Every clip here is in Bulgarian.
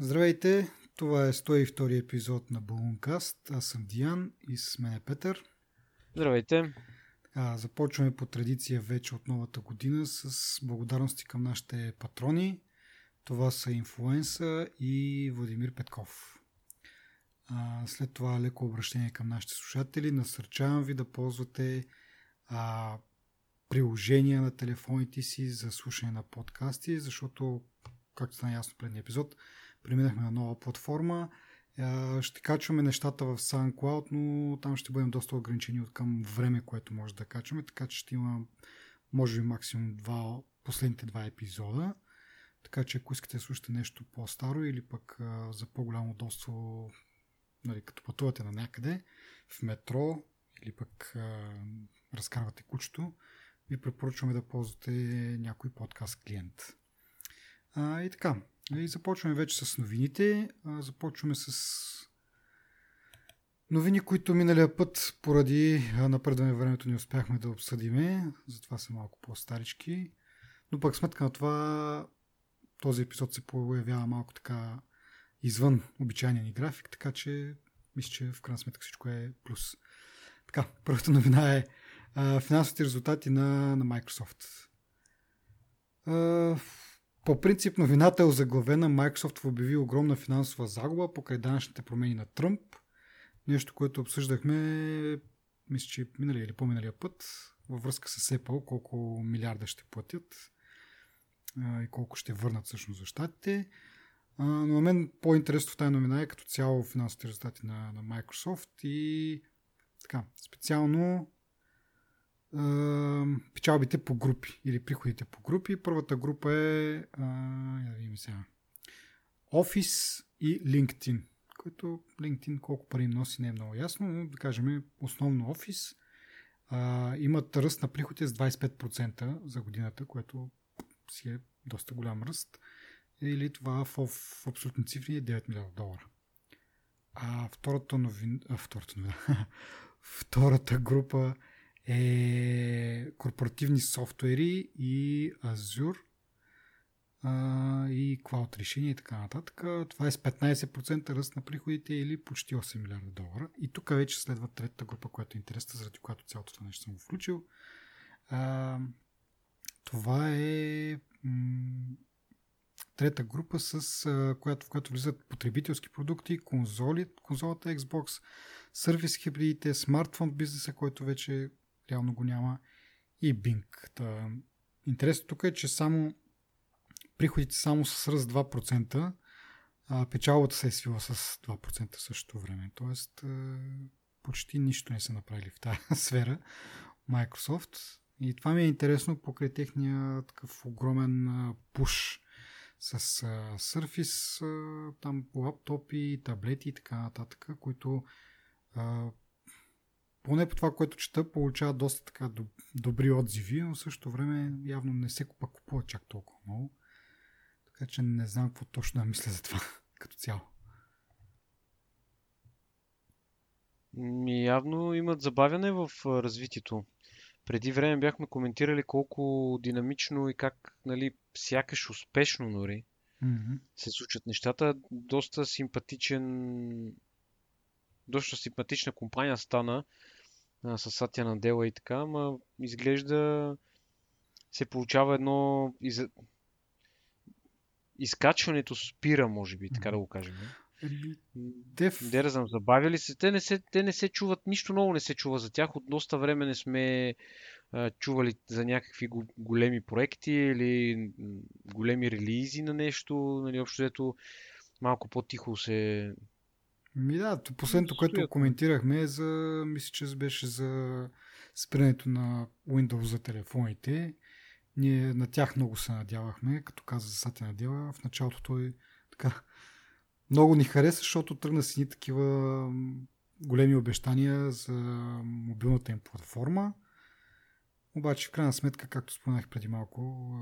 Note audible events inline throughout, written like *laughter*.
Здравейте, това е 102 епизод на Балункаст. Аз съм Диан и с мен е Петър. Здравейте. Така, започваме по традиция вече от новата година с благодарности към нашите патрони. Това са Инфлуенса и Владимир Петков. А, след това леко обращение към нашите слушатели. Насърчавам ви да ползвате а, приложения на телефоните си за слушане на подкасти, защото, както стана ясно предния епизод, преминахме на нова платформа. Ще качваме нещата в SoundCloud, но там ще бъдем доста ограничени от към време, което може да качваме, така че ще има може би максимум два, последните два епизода. Така че ако искате да слушате нещо по-старо или пък а, за по-голямо удобство, нали, като пътувате на някъде, в метро или пък а, разкарвате кучето, ви препоръчваме да ползвате някой подкаст клиент. А, и така, и започваме вече с новините. Започваме с новини, които миналия път поради напредване времето не успяхме да обсъдиме, затова са малко по-старички. Но пък сметка на това този епизод се появява малко така извън обичайния ни график, така че мисля, че в крайна сметка всичко е плюс. Така, първата новина е а, финансовите резултати на, на Microsoft. А, по принцип новината е озаглавена Microsoft обяви огромна финансова загуба покрай данъчните промени на Тръмп. Нещо, което обсъждахме, мисля, че миналия или по-миналия път, във връзка с Apple, колко милиарда ще платят и колко ще върнат всъщност за щатите. Но на мен по-интересно в тази новина е като цяло финансовите резултати на, на Microsoft и така, специално печалбите по групи или приходите по групи. Първата група е а, да сега. Office и LinkedIn, който LinkedIn колко пари носи не е много ясно, но да кажем основно Office имат ръст на приходите с 25% за годината, което си е доста голям ръст. Или това в, в абсолютни цифри е 9 милиарда долара. А втората новина, а, втората новина, *laughs* втората група е корпоративни софтуери и Azure а, и Cloud решения и така нататък. Това е с 15% ръст на приходите или почти 8 милиарда долара. И тук вече следва третата група, която е интересна, заради която цялото това нещо съм го включил. А, това е м- трета група, с, а, която, в която влизат потребителски продукти, конзоли, конзолата Xbox, сервис хибридите, смартфон бизнеса, който вече реално го няма, и Bing. Та, интересно тук е, че само приходите само с ръст 2%, а печалбата се е свила с 2% в същото време. Тоест, почти нищо не са направили в тази *laughs* сфера Microsoft. И това ми е интересно покрай техния такъв огромен пуш с Surface, там лаптопи, таблети и така нататък, които поне по това, което чета, получава доста така добри отзиви, но в същото време явно не се купа купува чак толкова много. Така че не знам какво точно да мисля за това *laughs* като цяло. Ми явно имат забавяне в развитието. Преди време бяхме коментирали колко динамично и как, нали, сякаш успешно, нори, mm-hmm. се случат нещата. Доста симпатичен доста симпатична компания стана а, с Сатя на Дела и така, ама изглежда се получава едно из... изкачването спира, може би, така да го кажем. Те, Де да знам, забавили се. Те не се, те не се чуват, нищо ново не се чува за тях. От доста време не сме а, чували за някакви големи проекти или големи релизи на нещо. Нали, общо взето малко по-тихо се, ми да, последното, което коментирахме е за, мисля, че беше за спирането на Windows за телефоните. Ние на тях много се надявахме, като каза за Сатя надява. В началото той така много ни хареса, защото тръгна си ни такива големи обещания за мобилната им платформа. Обаче, в крайна сметка, както споменах преди малко,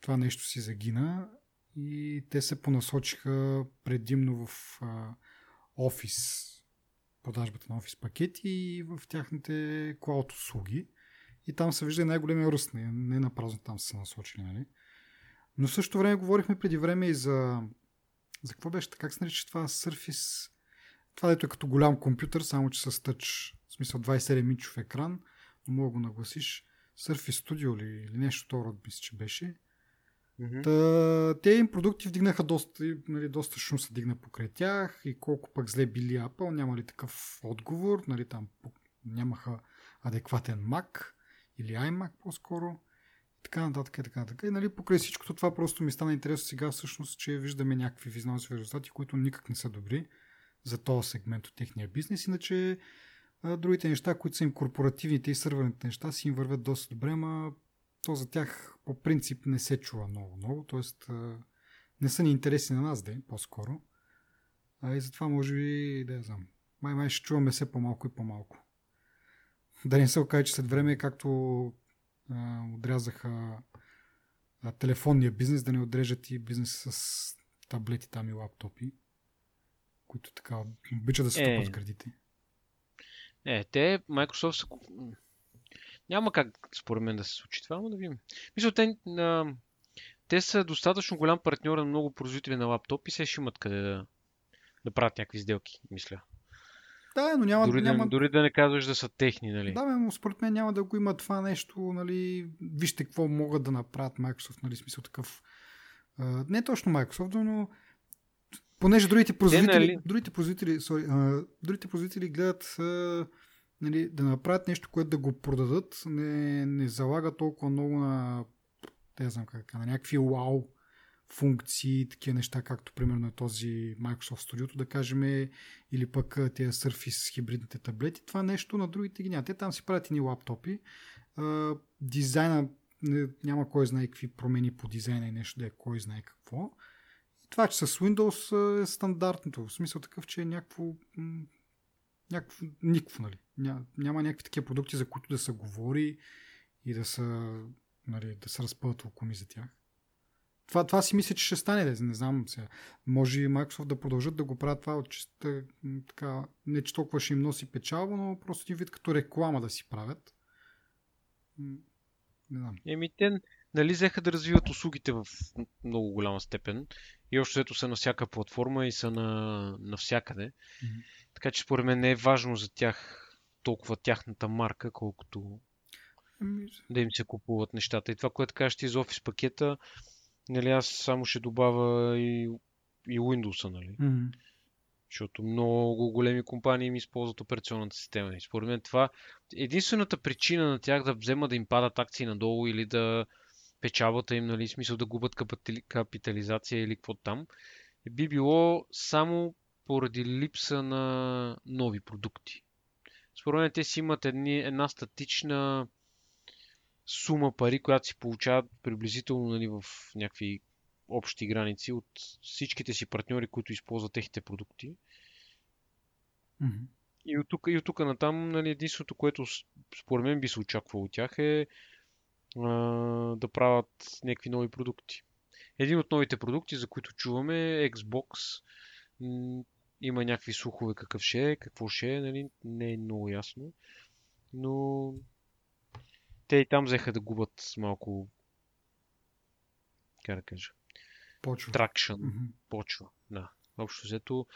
това нещо си загина и те се понасочиха предимно в офис, продажбата на офис пакети и в тяхните клауд услуги. И там се вижда най-големия ръст. Не, не на празно там са насочили. Нали? Но в същото време говорихме преди време и за За какво беше? Как се нарича това Surface? Това дето е като голям компютър, само че с тъч. В смисъл 27 инчов екран. Но мога го нагласиш. Surface Studio ли, или нещо това мисля, че беше. Та, те им продукти вдигнаха доста, нали, доста шум се дигна покрай тях и колко пък зле били Apple, няма ли такъв отговор, нали, там нямаха адекватен Mac или iMac по-скоро. И така нататък и така нататък. И нали, покрай всичкото това просто ми стана интересно сега всъщност, че виждаме някакви финансови резултати, които никак не са добри за този сегмент от техния бизнес. Иначе другите неща, които са им корпоративните и сървърните неща, си им вървят доста добре, ма то за тях по принцип не се чува много-много, т.е. не са ни интересни на нас, да по-скоро. А и затова може би, да я знам, май май ще чуваме все по-малко и по-малко. Да не се окаже, че след време, както а, отрязаха а, телефонния бизнес, да не отрежат и бизнес с таблети там и лаптопи, които така обичат да се е. в градите. Е, те, Microsoft са няма как, според мен, да се случи това, но да видим. Мисля, те, а, те са достатъчно голям партньор на много производители на лаптопи, се ще имат къде да, да правят някакви сделки, мисля. Да, но няма, дори, няма... Да, дори да не казваш да са техни, нали? Да, но според мен няма да го има това нещо, нали, вижте какво могат да направят Microsoft, нали, смисъл такъв. А, не точно Microsoft, но понеже другите производители, Те, нали? другите производители, sorry, а, другите производители гледат а, нали, да направят нещо, което да го продадат, не, не залага толкова много на, не знам как, на някакви вау функции, такива неща, както примерно е този Microsoft Studio, да кажем, или пък тези Surface хибридните таблети. Това нещо на другите ги няма. Те там си правят и лаптопи. дизайна няма кой знае какви промени по дизайна и нещо да е кой знае какво. Това, че с Windows е стандартното. В смисъл такъв, че е някакво някакво, никакво, нали. Ня, няма някакви такива продукти, за които да се говори и да са, нали, да се разпъват около за тях. Това, това си мисля, че ще стане, не знам сега. Може и Microsoft да продължат да го правят това от чиста, така, не че толкова ще им носи печалба, но просто ти вид като реклама да си правят. Не знам. Еми, те, нали, взеха да развиват услугите в много голяма степен и още ето са на всяка платформа и са на, навсякъде. Mm-hmm. Така че според мен не е важно за тях толкова тяхната марка, колкото ами, да им се купуват нещата. И това, което кажеш ти за офис пакета, нали, аз само ще добавя и, и Windows, нали? Mm-hmm. Защото много големи компании ми използват операционната система. И според мен това единствената причина на тях да взема да им падат акции надолу или да печалбата им, нали, смисъл да губят капитализация или какво там, би било само поради липса на нови продукти. Според мен те си имат едни, една статична сума пари, която си получават приблизително нали, в някакви общи граници от всичките си партньори, които използват техните продукти. Mm-hmm. И от тук, и от тук натам нали, единственото, което според мен би се очаквало от тях е а, да правят някакви нови продукти. Един от новите продукти, за които чуваме е Xbox има някакви слухове какъв ще е, какво ще е, нали? не е много ясно. Но те и там взеха да губят малко как да кажа почва. Тракшн, mm-hmm. почва. Да. Общо взето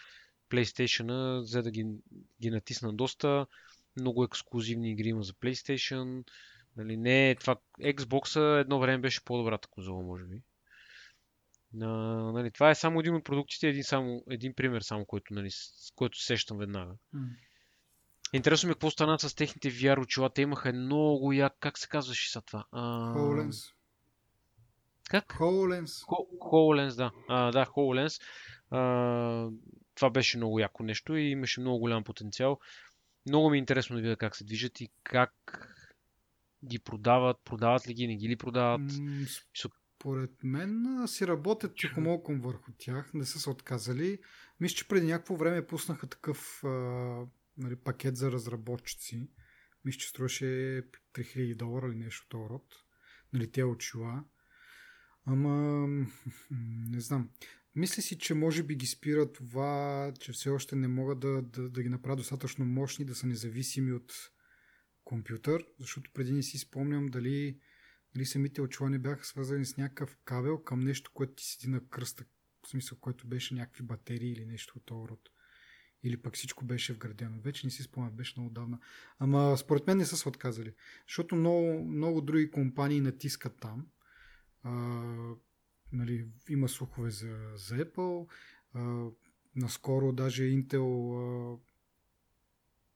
PlayStation за да ги, ги натисна доста. Много ексклюзивни игри има за PlayStation. Нали, не това. Xbox едно време беше по-добрата конзола, може би. А, нали, това е само един от продуктите, един, само, един пример, само който, нали, с който сещам веднага. Mm. Интересно ми е какво стана с техните VR очила. Те имаха много як, как се казваше са това? А... HoloLens. Как? HoloLens. HoloLens, да. А, да, HoloLens. А, това беше много яко нещо и имаше много голям потенциал. Много ми е интересно да видя как се движат и как ги продават, продават ли ги, не ги ли продават. Mm, според мен си работят тихомолком върху тях, не са се отказали. Мисля, че преди някакво време пуснаха такъв а, нали, пакет за разработчици. Мисля, че струваше 3000 долара или нещо този род. Нали, те очила. Ама, *laughs* не знам. Мисля си, че може би ги спира това, че все още не могат да, да, да ги направят достатъчно мощни, да са независими от компютър, защото преди не си спомням дали нали, самите очила не бяха свързани с някакъв кабел към нещо, което ти седи на кръста в смисъл, който беше някакви батерии или нещо от този род. Или пък всичко беше вградено. Вече не си спомням, беше много давна. Ама според мен не са се отказали. Защото много, много други компании натискат там. А, нали, има слухове за, за Apple. А, наскоро даже Intel а,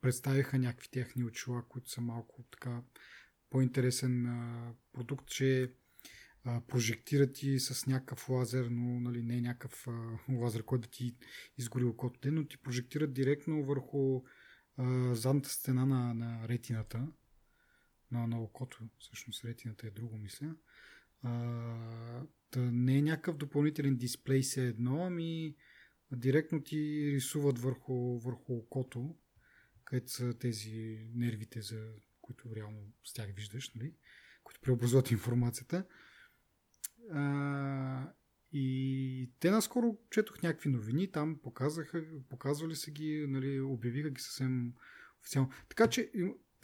представиха някакви техни очила, които са малко така по-интересен а, продукт, че а, прожектира ти с някакъв лазер, но нали, не е някакъв а, *laughs* лазер, който да ти изгори окото но ти прожектира директно върху а, задната стена на, на ретината, на, на окото, всъщност ретината е друго, мисля. А, да не е някакъв допълнителен дисплей се едно, ами директно ти рисуват върху, върху окото, където са тези нервите, за които реално с тях виждаш, нали? които преобразуват информацията. А, и те наскоро четох някакви новини, там показаха, показвали са ги, нали, обявиха ги съвсем официално. Така че,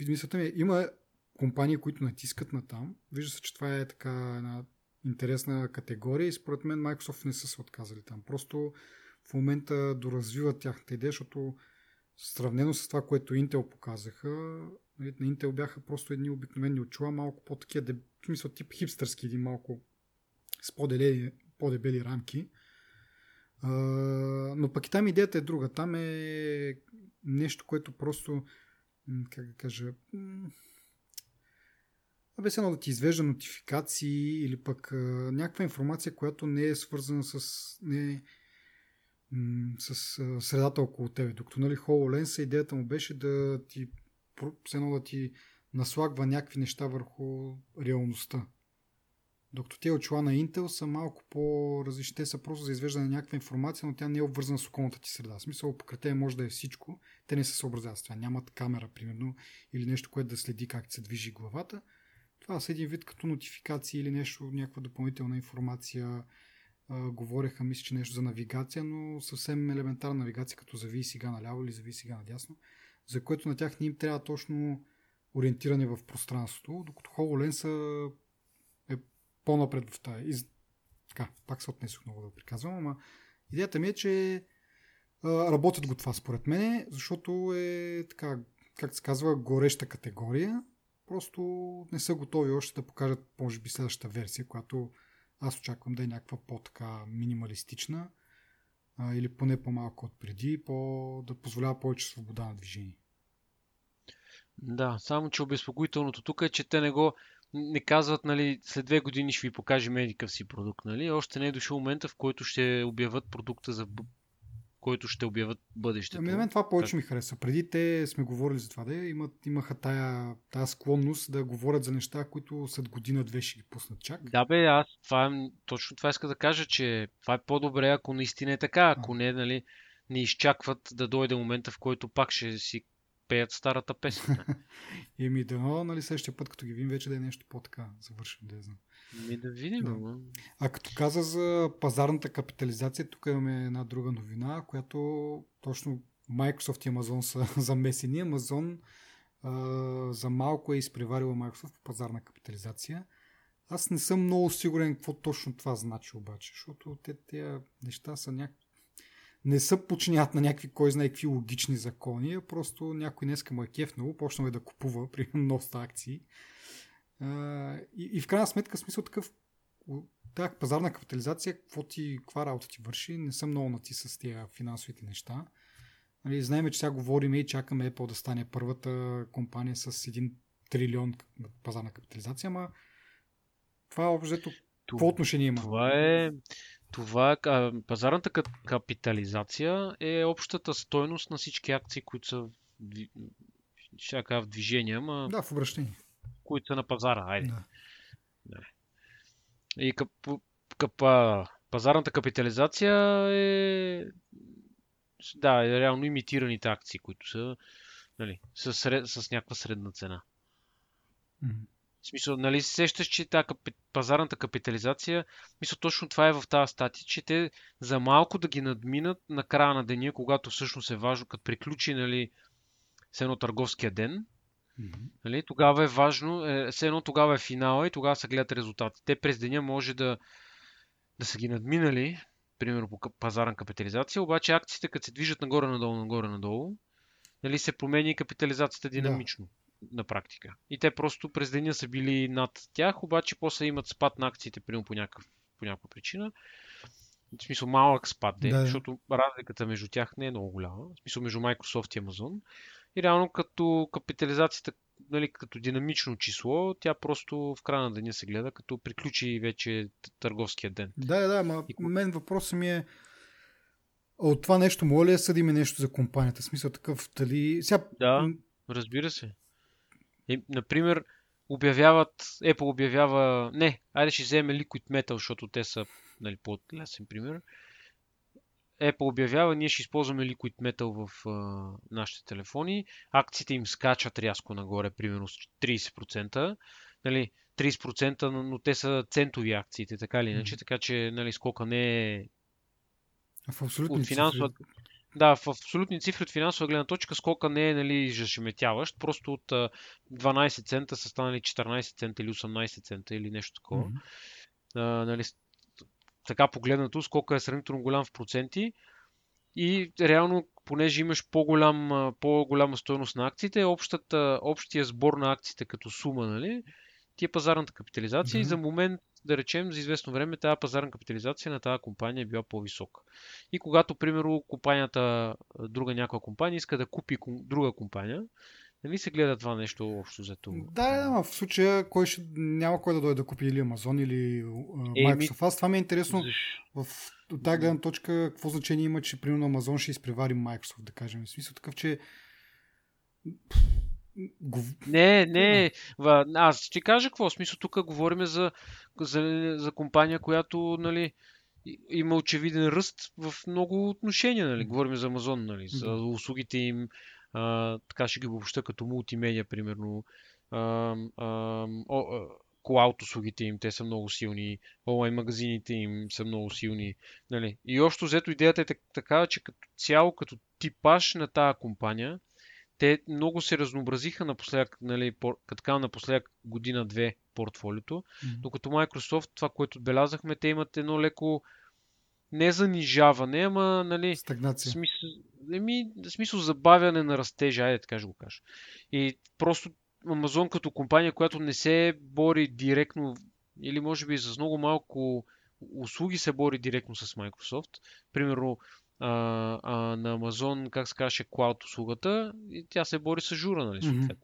мисълта ми е, има компании, които натискат на там. Вижда се, че това е така една интересна категория и според мен Microsoft не са се отказали там. Просто в момента доразвиват тяхната идея, защото сравнено с това, което Intel показаха, на Intel бяха просто едни обикновени очила, малко по-такива, в смисъл тип хипстърски, един малко с по-дебели, по-дебели рамки. А, но пък и там идеята е друга. Там е нещо, което просто, как да кажа, Абе, едно да ти извежда нотификации или пък а, някаква информация, която не е свързана с, не, м- с а, средата около тебе. Докато нали, HoloLens идеята му беше да ти, едно да ти наслагва някакви неща върху реалността. Докато тези очила на Intel са малко по-различни. Те са просто за извеждане на някаква информация, но тя не е обвързана с околната ти среда. В смисъл, покрай може да е всичко. Те не се съобразяват с това. Нямат камера, примерно, или нещо, което да следи как се движи главата. Това са един вид като нотификации или нещо, някаква допълнителна информация. А, говореха, мисля, че нещо за навигация, но съвсем елементарна навигация, като зави сега наляво или зави сега надясно, за което на тях не им трябва точно ориентиране в пространството, докато HoloLens е по-напред в тази. И, така, пак се отнесох много да приказвам, ама идеята ми е, че работят го това според мен, защото е така, как се казва, гореща категория Просто не са готови още да покажат, може би, следващата версия, която аз очаквам да е някаква по-така минималистична а, или поне по-малко от преди, по, да позволява повече свобода на движение. Да, само че обезпокоителното тук е, че те не го не казват, нали, след две години ще ви покажем едикъв си продукт, нали? Още не е дошъл момента, в който ще обяват продукта за който ще обявят бъдещето. Ами на мен това повече ми харесва. Преди те сме говорили за това, да имат, имаха тая, тая склонност да говорят за неща, които след година-две ще ги пуснат чак. Да бе, аз това, точно това иска да кажа, че това е по-добре, ако наистина е така, ако а. не, нали, не изчакват да дойде момента, в който пак ще си пеят старата песен. *laughs* Еми да, нали следващия път, като ги видим, вече да е нещо по-така завършено, да знам. Ми да видим. Да. А като каза за пазарната капитализация, тук имаме една друга новина, която точно Microsoft и Amazon са *laughs* замесени. Amazon а, за малко е изпреварила Microsoft по пазарна капитализация. Аз не съм много сигурен какво точно това значи обаче, защото те, тези неща са някакви не са починят на някакви, кой знае какви логични закони, а просто някой днеска му е кефнало, почнал е да купува *laughs* при носта акции. А, и, и в крайна сметка, смисъл такъв, тази пазарна капитализация, какво ти, каква работа ти върши, не съм много нати с тези финансовите неща. Нали, знаем, че сега говорим и чакаме Apple да стане първата компания с 1 трилион пазарна капитализация, ама това общо какво отношение има? Това е, това, пазарната капитализация е общата стойност на всички акции, които са ще в движение, ама... Да, в обращение. Които са на пазара, айде. Да. да. И къп, а, пазарната капитализация е... Да, е реално имитираните акции, които са нали, с, с някаква средна цена. Mm-hmm. В смисъл, нали се сещаш, че та пазарната капитализация, мисля точно това е в тази статия, че те за малко да ги надминат на края на деня, когато всъщност е важно, като приключи, нали, с едно търговския ден, mm-hmm. нали, тогава е важно, е, все едно тогава е финала и тогава се гледат резултати. Те през деня може да, да са ги надминали примерно по пазарна капитализация, обаче акциите като се движат нагоре-надолу, нагоре-надолу, нали, се променя и капитализацията динамично да. На практика. И те просто през деня са били над тях, обаче после имат спад на акциите, примерно по, някакъв, по някаква причина. В смисъл малък спад, де, да. защото разликата между тях не е много голяма. В смисъл между Microsoft и Amazon. И реално като капитализацията, нали, като динамично число, тя просто в края на деня се гледа, като приключи вече търговския ден. Да, да, ма и... мен въпросът ми е от това нещо, моля ли да съдиме нещо за компанията? В смисъл такъв, дали... Сега... Да, разбира се. И, например, обявяват, Apple обявява, не, айде ще вземе Liquid Metal, защото те са нали, по-лесен пример. Apple обявява, ние ще използваме Liquid Metal в а, нашите телефони. Акциите им скачат рязко нагоре, примерно с 30%. Нали, 30%, но, но те са центови акциите, така или иначе, mm-hmm. така че нали, скока не е в абсолютни от финансова... цифри. Да, в абсолютни цифри от финансова гледна точка скока не е нали, зашеметяващ. Просто от 12 цента са станали 14 цента или 18 цента или нещо такова. Mm-hmm. А, нали, така погледнато, скока е сравнително голям в проценти. И реално, понеже имаш по-голям, по-голяма стоеност на акциите, общата, общия сбор на акциите като сума, нали, ти е пазарната капитализация mm-hmm. и за момент да речем, за известно време тази пазарна капитализация на тази компания е била по-висока. И когато, примерно, компанията, друга някаква компания иска да купи друга компания, Нали се гледа това нещо общо за това? Да, да, в случая кой ще, няма кой да дойде да купи или Amazon или uh, Microsoft. Аз това ми е интересно в, от тази гледна точка какво значение има, че примерно Amazon ще изпревари Microsoft, да кажем. В смисъл такъв, че не, не. Аз ще ти кажа какво. В смисъл тук говорим за, за, за компания, която нали, има очевиден ръст в много отношения. Нали. Говорим за Амазон, нали, за услугите им. А, така ще ги обобща като мултимедия, примерно. А, а, о, клауд услугите им, те са много силни, онлайн магазините им са много силни. Нали. И още взето идеята е така, че като цяло, като типаж на тази компания, те много се разнообразиха напоследък, нали, по, така напоследък година-две портфолиото, mm-hmm. докато Microsoft, това, което отбелязахме, те имат едно леко не занижаване, ама нали, Стагнация. Смисъл, еми, смисъл забавяне на растежа, айде така ще го кажа. И просто Amazon като компания, която не се бори директно или може би с много малко услуги се бори директно с Microsoft. Примерно а, а, на Amazon, как се каже, Cloud услугата и тя се бори с жура, нали, Mm-hmm.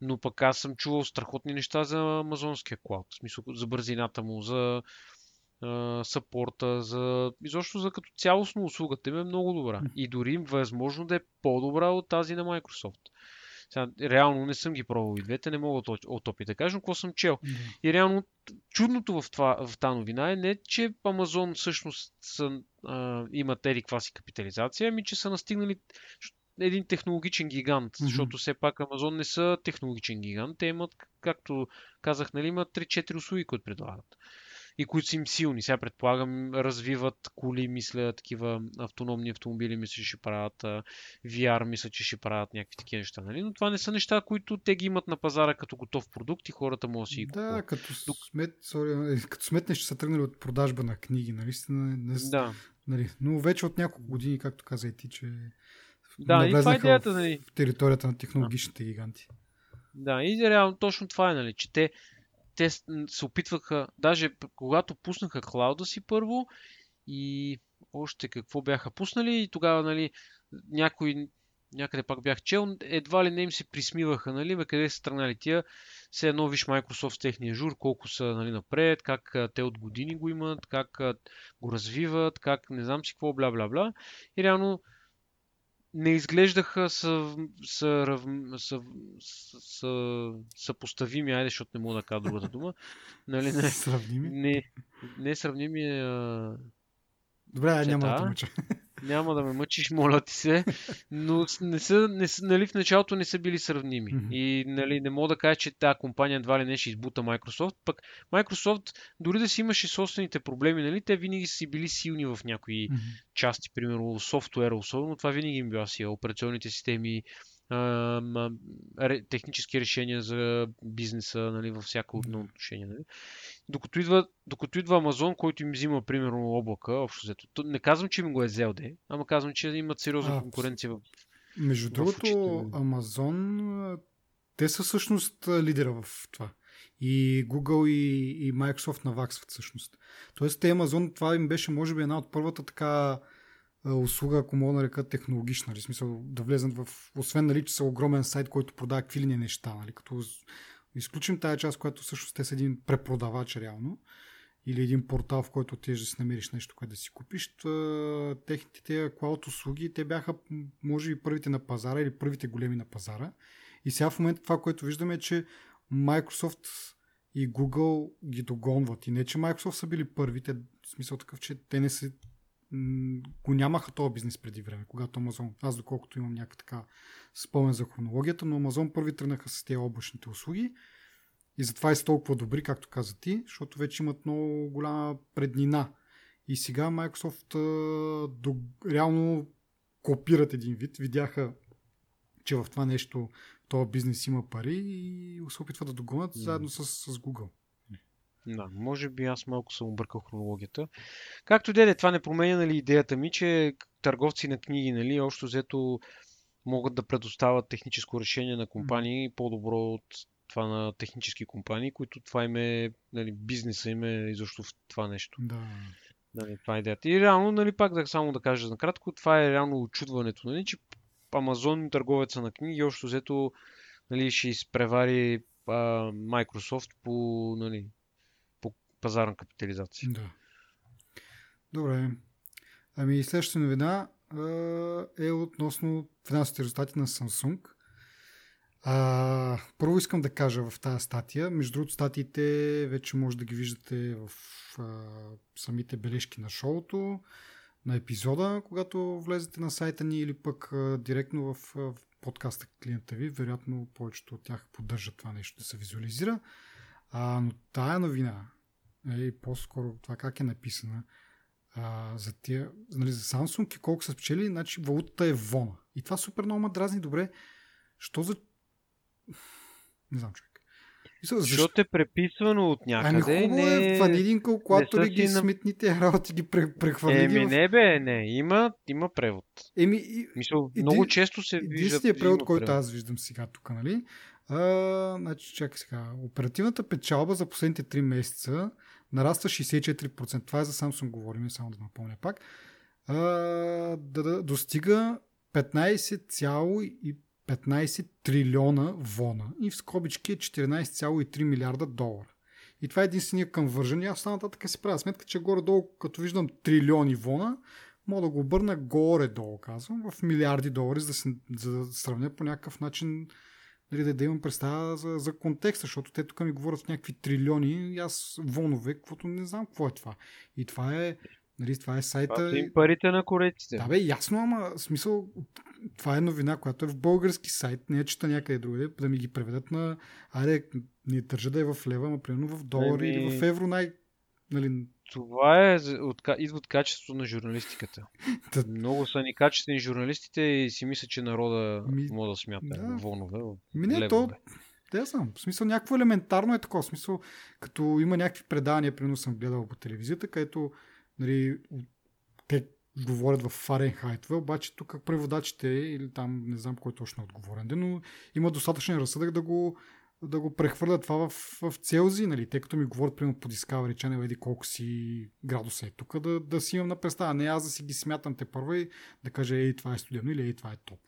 Но пък аз съм чувал страхотни неща за амазонския клауд. В смисъл за бързината му, за съпорта, за изобщо за като цялостно услугата им е много добра. И дори възможно да е по-добра от тази на Microsoft. Сега, реално не съм ги пробвал и двете, не мога от, от опит да кажа, какво съм чел. Mm-hmm. И реално чудното в, това, в тази новина е не, че Amazon всъщност са, а, имат еди каква си капитализация, ами че са настигнали един технологичен гигант, mm-hmm. защото все пак Amazon не са технологичен гигант, те имат, както казах, нали, имат 3-4 услуги, които предлагат и които са им силни. Сега предполагам, развиват коли, мисля, такива автономни автомобили, мисля, че ще правят VR, мисля, че ще правят някакви такива неща. Нали? Но това не са неща, които те ги имат на пазара като готов продукт и хората могат да си ги купуват. Да, като, смет, sorry, *laughs* като сметнеш, че са тръгнали от продажба на книги, нали? Не, да. Нали? Но вече от няколко години, както каза и ти, че да, и това е идеята, нали? в територията на технологичните гиганти. Да, и реално точно това е, нали, че те те се опитваха, даже когато пуснаха клауда си първо и още какво бяха пуснали и тогава, нали, някой някъде пак бях чел, едва ли не им се присмиваха, нали, бе, къде са тръгнали тия, все едно виж Microsoft техния жур, колко са нали, напред, как те от години го имат, как го развиват, как не знам си какво, бла бла бла. И реално не изглеждаха са, са, са, са, съпоставими, айде, защото не мога да кажа другата дума. Нали, не, сравними? Не, не сравними. А... Добре, няма да мъча. Няма да ме мъчиш, моля ти се. Но не са, не са, нали, в началото не са били сравними. Mm-hmm. И нали, не мога да кажа, че тази компания едва ли не ще избута Microsoft. Пък Microsoft, дори да си имаше собствените проблеми, нали, те винаги са били силни в някои mm-hmm. части, примерно софтуера особено. Това винаги им била сила. Операционните системи, технически решения за бизнеса нали, във всяко едно отношение. Нали. Докато, идва, докато идва Амазон, който им взима, примерно, облака, общо взето. Не казвам, че им го е взел, де, ама казвам, че имат сериозна конкуренция в. Между в другото, Амазон, те са всъщност лидера в това. И Google и, и Microsoft наваксват всъщност. Тоест, те Амазон, това им беше, може би, една от първата така услуга, ако мога да нарека технологична, нали, смисъл да влезнат в, освен нали, че са огромен сайт, който продава какви ли не неща, нали, като изключим тази част, която всъщност те са един препродавач реално, или един портал, в който отидеш да си намериш нещо, което да си купиш, техните клауд услуги, те бяха може би първите на пазара или първите големи на пазара. И сега в момента това, което виждаме е, че Microsoft и Google ги догонват. И не, че Microsoft са били първите, в смисъл такъв, че те не са го нямаха този бизнес преди време, когато Амазон, аз доколкото имам някакъв така спомен за хронологията, но Амазон първи тръгнаха с тези облачните услуги и затова и са толкова добри, както каза ти, защото вече имат много голяма преднина. И сега Microsoft до, реално копират един вид, видяха, че в това нещо, този бизнес има пари и се опитват да догонят заедно с, с Google. Да, може би аз малко съм объркал хронологията. Както деде, това не променя нали, идеята ми, че търговци на книги, нали, общо взето могат да предоставят техническо решение на компании mm. по-добро от това на технически компании, които това им е, нали, бизнеса им е изобщо в това нещо. Да. Нали, това е идеята. И реално, нали, пак да само да кажа накратко, това е реално очудването, нали, че Амазон, търговеца на книги, общо взето нали, ще изпревари а, Microsoft по нали, пазарна капитализация. Да. Добре. Ами следващата новина е относно финансовите резултати на Samsung. А, първо искам да кажа в тази статия. Между другото, статиите вече може да ги виждате в а, самите бележки на шоуто, на епизода, когато влезете на сайта ни или пък а, директно в, в подкаста клиента ви. Вероятно, повечето от тях поддържат това нещо да се визуализира. А, но тая новина нали, по-скоро това как е написана, а, за, тия, нали, за Samsung и колко са спечели, значи валутата е вона. И това супер много ме дразни. Добре, що за... Не знам, човек. Защото е преписвано от някъде. Ами хубаво не... е, фани един калкулатор и ги на... сметните работи ги прехвърли. Еми в... не бе, не, има, има превод. Еми, и, Мисъл, един, много често се вижда. Единственият превод, който превод. аз виждам сега тук, нали? А, значи, чакай сега. Оперативната печалба за последните 3 месеца нараства 64%. Това е за Samsung говорим, само да напомня пак. А, да, да достига 15,15 трилиона вона и в скобички е 14,3 милиарда долара. И това е единствения към вържен. Аз стана нататък си правя сметка, че горе-долу, като виждам трилиони вона, мога да го обърна горе-долу, казвам, в милиарди долари, за да, се, за да сравня по някакъв начин нали, да, да имам представа за, за контекста, защото те тук ми говорят в някакви трилиони и аз вонове, каквото не знам какво е това. И това е, нали, това е сайта... Това им парите на корейците. Да бе, ясно, ама смисъл, това е новина, която е в български сайт, не е чета някъде другаде, да ми ги преведат на... Айде, не държа да е в лева, ама примерно в долари Еми... или в евро най... Нали, това е от, идва от качеството на журналистиката. Много са ни качествени журналистите и си мисля, че народа Ми... може да смята да. вонове. Ми не, то, да, знам. В смисъл, някакво елементарно е такова. В смисъл, като има някакви предания, примерно съм гледал по телевизията, където нали, те говорят в Фаренхайт, обаче тук преводачите или там не знам кой точно е отговорен, но има достатъчен разсъдък да го да го прехвърля това в, в Целзи, нали? Тъй като ми говорят, примерно, по Discovery Channel, еди колко си градуса е тук, да, да си имам на представа. Не аз да си ги смятам те първа и да кажа, ей, това е студено или ей, това е топ.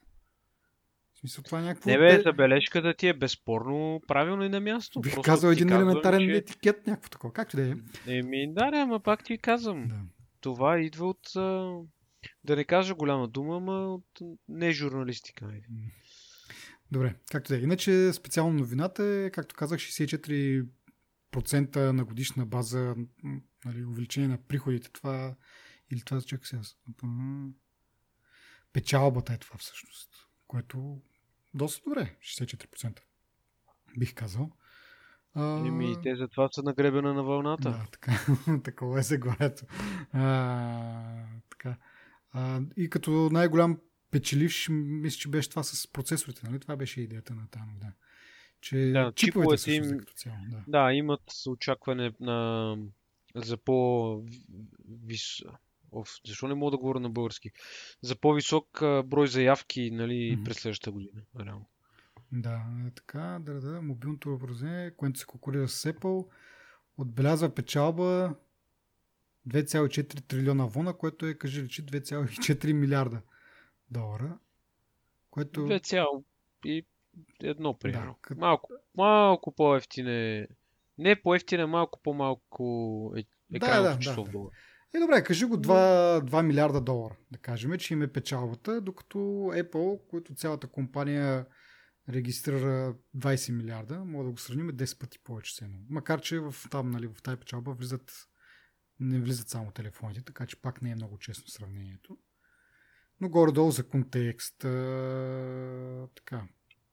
В смисъл, това е някакво... Не бе, забележката ти е безспорно правилно и на място. Бих Просто казал един казвам, елементарен че... етикет, някакво такова. Както да е. Еми, да, не, ама пак ти казвам. Да. Това идва от... Да не кажа голяма дума, ама от не журналистика. Добре, както да е. Иначе специално новината е, както казах, 64% на годишна база нали, увеличение на приходите. Това или това, чакай сега. Печалбата е това всъщност, което доста добре, 64%. Бих казал. А... Еми, те затова са нагребена на вълната. Да, така, *laughs* такова е заглавието. А, така. А, и като най-голям печеливш, мисля, че беше това с процесорите, нали? Това беше идеята на тази новина. Че Да, чиповете чиповете им- като цяло. Да. Да, имат очакване на... за по... Вис... Оф, защо не мога да говоря на български? За по-висок брой заявки нали, Мгм. през следващата година. Реално. Да, е така, да, да, мобилното образование, което се конкурира с Apple, отбелязва печалба 2,4 трилиона вона, което е, кажи речи, 2,4 милиарда долара, което... 2 и едно примерно. като- Малко, малко по-ефтин е... Не по-ефтин е, малко по-малко е екранното да, да. в долар. Е, добре, кажи го 2, 2 милиарда долара, да кажем, че им е печалбата, докато Apple, който цялата компания регистрира 20 милиарда, мога да го сравним е 10 пъти повече ценно. Макар, че в, там, нали, в тази печалба влизат, не влизат само телефоните, така че пак не е много честно сравнението. Но горе-долу за контекст, а, така,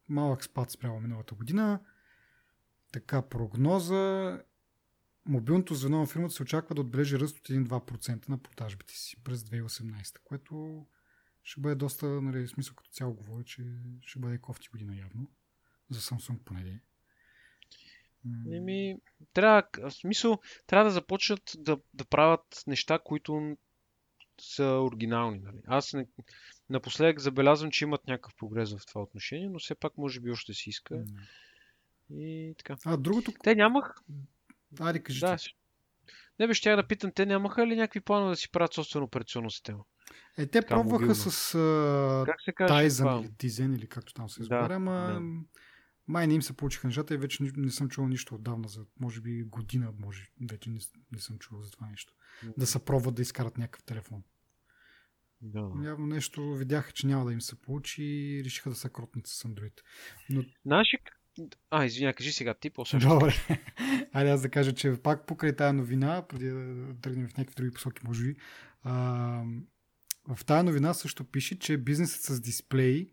малък спад спрямо миналата година, така прогноза мобилното звено на фирмата се очаква да отбележи ръст от 1-2% на продажбите си през 2018, което ще бъде доста, нали, смисъл като цяло говоря, че ще бъде кофти година явно. За Samsung поне. Еми, трябва, в смисъл, трябва да започнат да, да правят неща, които са оригинални. Нали? Аз не, напоследък забелязвам, че имат някакъв прогрес в това отношение, но все пак може би още си иска. м. И така. А, другото... Те нямах. Айде, кажи Да, ти. не бе, ще да питам, те нямаха ли някакви планове да си правят собствена операционна система? Е, те така, пробваха мобилно. с а, Как се казва? Tizen или Tizen или както там се Да, изговаря, ама да. Май не им се получиха нещата и вече не, не съм чувал нищо отдавна, за може би година, може, вече не, не съм чувал за това нещо. Да се пробват да изкарат някакъв телефон. Да. Явно нещо видяха, че няма да им се получи и решиха да се кротнат с Android. Но к- А, извиня, кажи сега ти, после Добре. *laughs* Айде аз да кажа, че пак покрай тази новина, преди да тръгнем в някакви други посоки, може би, а, в тази новина също пише, че бизнесът с дисплеи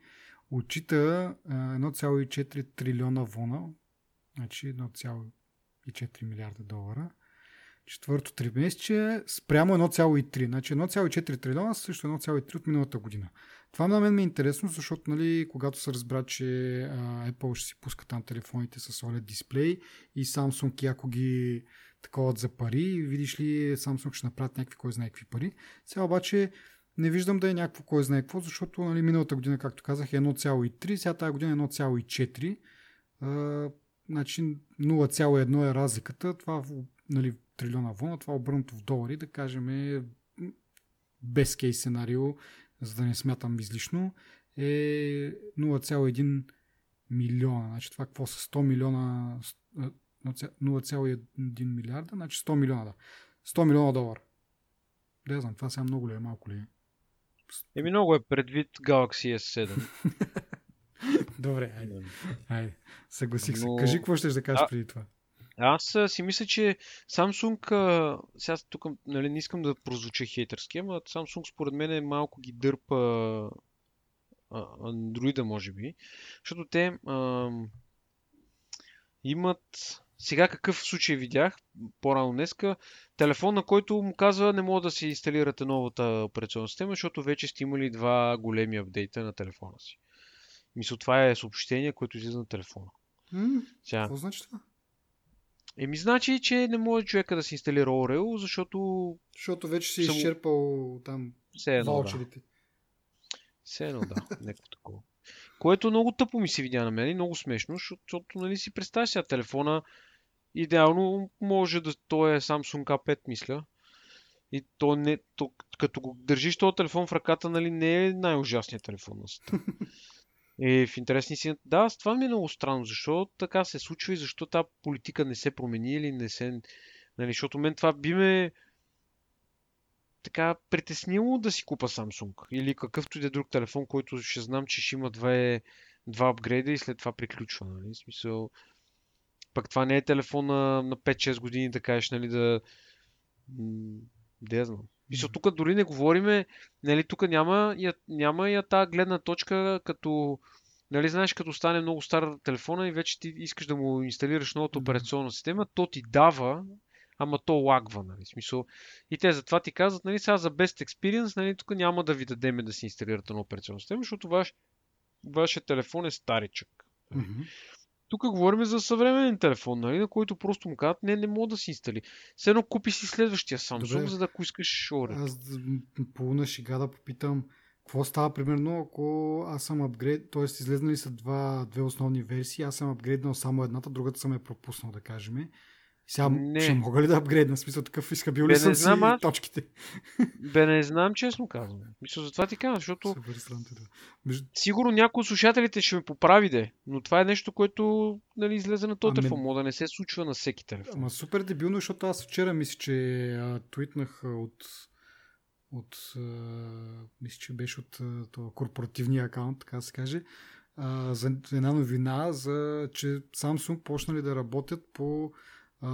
отчита а, 1,4 трилиона вона, значи 1,4 милиарда долара, четвърто тримесечие спрямо 1,3. Значи 1,4 трилиона срещу 1,3 от миналата година. Това на мен ми е интересно, защото нали, когато се разбра, че Apple ще си пуска там телефоните с OLED дисплей и Samsung яко ги таковат за пари, видиш ли Samsung ще направят някакви кой знае какви пари. Сега обаче не виждам да е някакво кой знае какво, защото нали, миналата година, както казах, е 1,3, сега тази година е 1,4. А, значи 0,1 е разликата. Това нали, трилиона вона, това обърнато в долари, да кажем е без кейс сценарио, за да не смятам излишно, е 0,1 милиона. Значи това какво са 100 милиона, 0,1 милиарда, значи 100 милиона, да. 100 милиона долара. Да, знам, това сега много ли е, малко ли е? Еми много е предвид Galaxy S7. *laughs* Добре, айде, айде. Съгласих се. Но- Кажи какво ще да кажеш А- преди това. Аз си мисля, че Samsung, сега тук нали, не искам да прозвуча хейтърски, ама Samsung според мен е малко ги дърпа Android, може би, защото те а, имат сега какъв случай видях по-рано днеска, телефон, на който му казва не мога да си инсталирате новата операционна система, защото вече сте имали два големи апдейта на телефона си. Мисля, това е съобщение, което излиза на телефона. Сега, Какво значи това? Еми, значи, че не може човека да си инсталира Oreo, защото Защото вече си Само- изчерпал там все едно, да. Все едно, да. *laughs* Някакво такова. Което много тъпо ми се видя на мен и много смешно, защото, нали си представяш сега телефона, идеално може да, той е Samsung A5, мисля. И то не, то, като го държиш този телефон в ръката, нали, не е най-ужасният телефон на света. *laughs* Е, в интересни си. Да, това ми е много странно. Защо така се случва и защо тази политика не се промени или не се... Нали, защото мен това би ме така притеснило да си купа Samsung. Или какъвто и да е друг телефон, който ще знам, че ще има две, два апгрейда и след това приключва. Нали? В смисъл... Пък това не е телефон на, на 5-6 години, да кажеш, нали, да... Да я знам. Мисля, тук дори не говориме, нали, тук няма, я, няма я тази гледна точка, като, нали, знаеш, като стане много стар телефона и вече ти искаш да му инсталираш новата операционна система, то ти дава, ама то лагва, нали, смисъл. И те затова ти казват, нали, сега за Best Experience, нали, тук няма да ви дадеме да си инсталирате на операционна система, защото ваш, вашия телефон е старичък. Mm-hmm. Тук говорим за съвременен телефон, нали, на който просто му казват, не, не мога да си инстали. Все едно купи си следващия Samsung, Добре. за да ако искаш оред. Аз по на шега да попитам, какво става примерно, ако аз съм апгрейд, т.е. излезнали са два, две основни версии, аз съм апгрейднал само едната, другата съм е пропуснал, да кажем. Сега не. ще мога ли да апгрейдна? Смисъл такъв изхабил ли съм знам, си а... точките? *laughs* Бе, не знам, честно казвам. Мисля, за това ти казвам, защото да. Между... сигурно някой от слушателите ще ме поправи, де, но това е нещо, което нали, излезе на този телефон. Мога да не се случва на всеки телефон. Ама супер дебилно, защото аз вчера мисля, че а, твитнах от от а, мисля, че беше от това корпоративния акаунт, така се каже, а, за една новина, за че Samsung почнали да работят по а,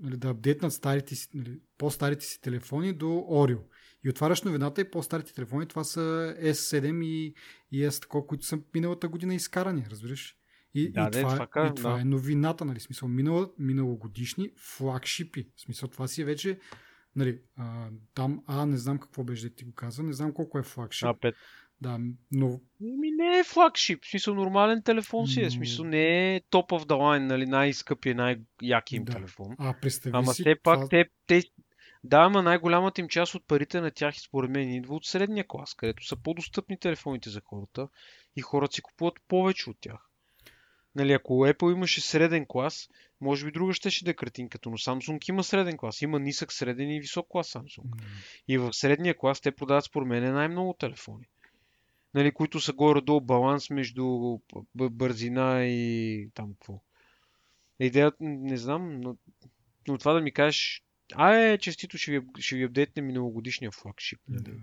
нали, да апдейтнат старите нали, по-старите си телефони до Oreo. И отваряш новината и по-старите телефони, това са S7 и, и S тако, които са миналата година изкарани, разбираш? И, да, и, това, това, е, и това да. е новината, нали? Смисъл, минало, миналогодишни флагшипи. В смисъл, това си е вече Нали, а, там А, не знам какво беше да ти го каза, не знам колко е флагшип. А5. Да, но... Ми не е флагшип, в смисъл нормален телефон си е, в смисъл не е топ of the line, нали, най-скъпи, най-яки им да. телефон. А, представи Ама си, все пак това... те, те, да, ама най-голямата им част от парите на тях, според мен, идва от средния клас, където са по-достъпни телефоните за хората и хората си купуват повече от тях. Нали, ако Apple имаше среден клас, може би друга ще ще да е картинката, но Samsung има среден клас. Има нисък, среден и висок клас Samsung. Mm. И в средния клас те продават според мен най-много телефони. Нали, които са горе-долу баланс между бързина и там какво. Идеята, не знам, но, но това да ми кажеш, а е, честито ще ви, ще ви апдейтне миналогодишния флагшип. Нали?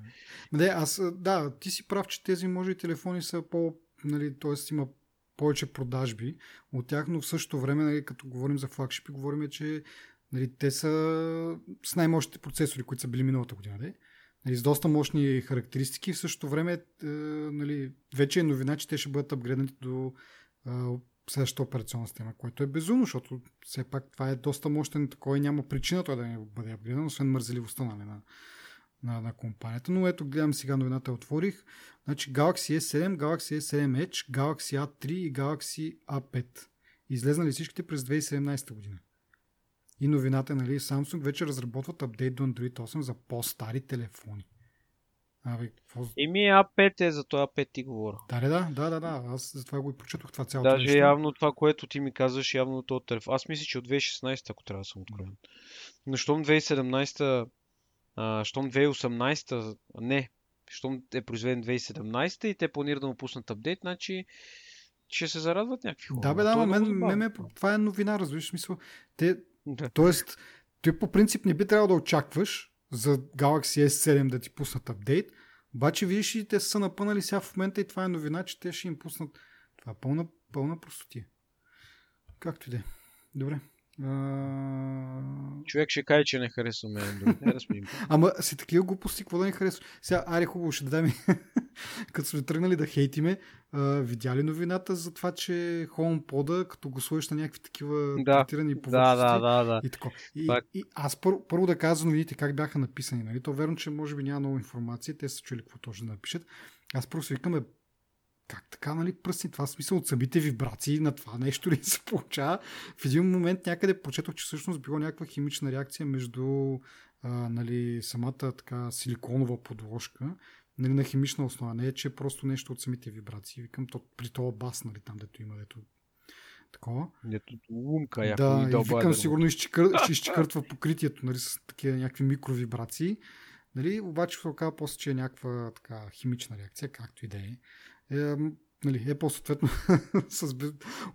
Да. Аз, да, ти си прав, че тези може и телефони са по, нали, т.е. има повече продажби от тях, но в същото време, нали, като говорим за флагшипи, говорим, че нали, те са с най-мощните процесори, които са били миналата година. Де? Нали, с доста мощни характеристики. В същото време е, нали, вече е новина, че те ще бъдат апгрейднати до следващата операционна система, което е безумно, защото все пак това е доста мощен такой и няма причина той да не бъде апгрейдан, освен мързеливостта нали, на, на, на компанията. Но ето гледам сега новината, отворих. Значи Galaxy S7, Galaxy S7 Edge, Galaxy A3 и Galaxy A5. Излезнали всичките през 2017 година. И новината е, нали, Samsung вече разработват апдейт до Android 8 за по-стари телефони. Абе, какво... Еми А5 е, за това А5 ти говоря. Да, да, да, да, да. Аз за това го и прочетох това цялото Даже нещо. явно това, което ти ми казваш, явно този телефон. Аз мисля, че от 2016, ако трябва да съм откровен. Но щом 2017 а, щом 2018, не, щом е произведен 2017 и те планират да му пуснат апдейт, значи ще се зарадват някакви хора. Да, бе, да, е мен, мен, мен, това е новина, разбираш смисъл. Те, да. Тоест, ти по принцип не би трябвало да очакваш за Galaxy S7 да ти пуснат апдейт, обаче виж и те са напънали сега в момента и това е новина, че те ще им пуснат. Това е пълна, пълна простотия. Както и да е. Добре. Човек ще каже, че не харесва мен. Не *laughs* да Ама си такива глупости, какво да не харесва? Сега, аре хубаво, ще дадем *laughs* като сме тръгнали да хейтиме, а, видя ли новината за това, че HomePod, като го сложиш на някакви такива да. третирани повърхности да, да, да, да. и така. И, и аз пър, първо да казвам, видите как бяха написани. Нали? То верно, че може би няма много информация, те са чули какво точно да напишат. Аз просто викаме, как така, нали, пръсни? Това смисъл от самите вибрации на това нещо ли се получава? В един момент някъде прочетох, че всъщност било някаква химична реакция между а, нали, самата така силиконова подложка нали, на химична основа. Не е, че е просто нещо от самите вибрации. Викам, то, при това бас, нали, там дето има, дето такова. Дето лунка, да, и викам, сигурно изчекър... ще изчекъртва покритието, нали, с такива някакви микровибрации. Нали, обаче се оказа после, че е някаква така химична реакция, както и да е е, нали, Apple съответно *laughs* с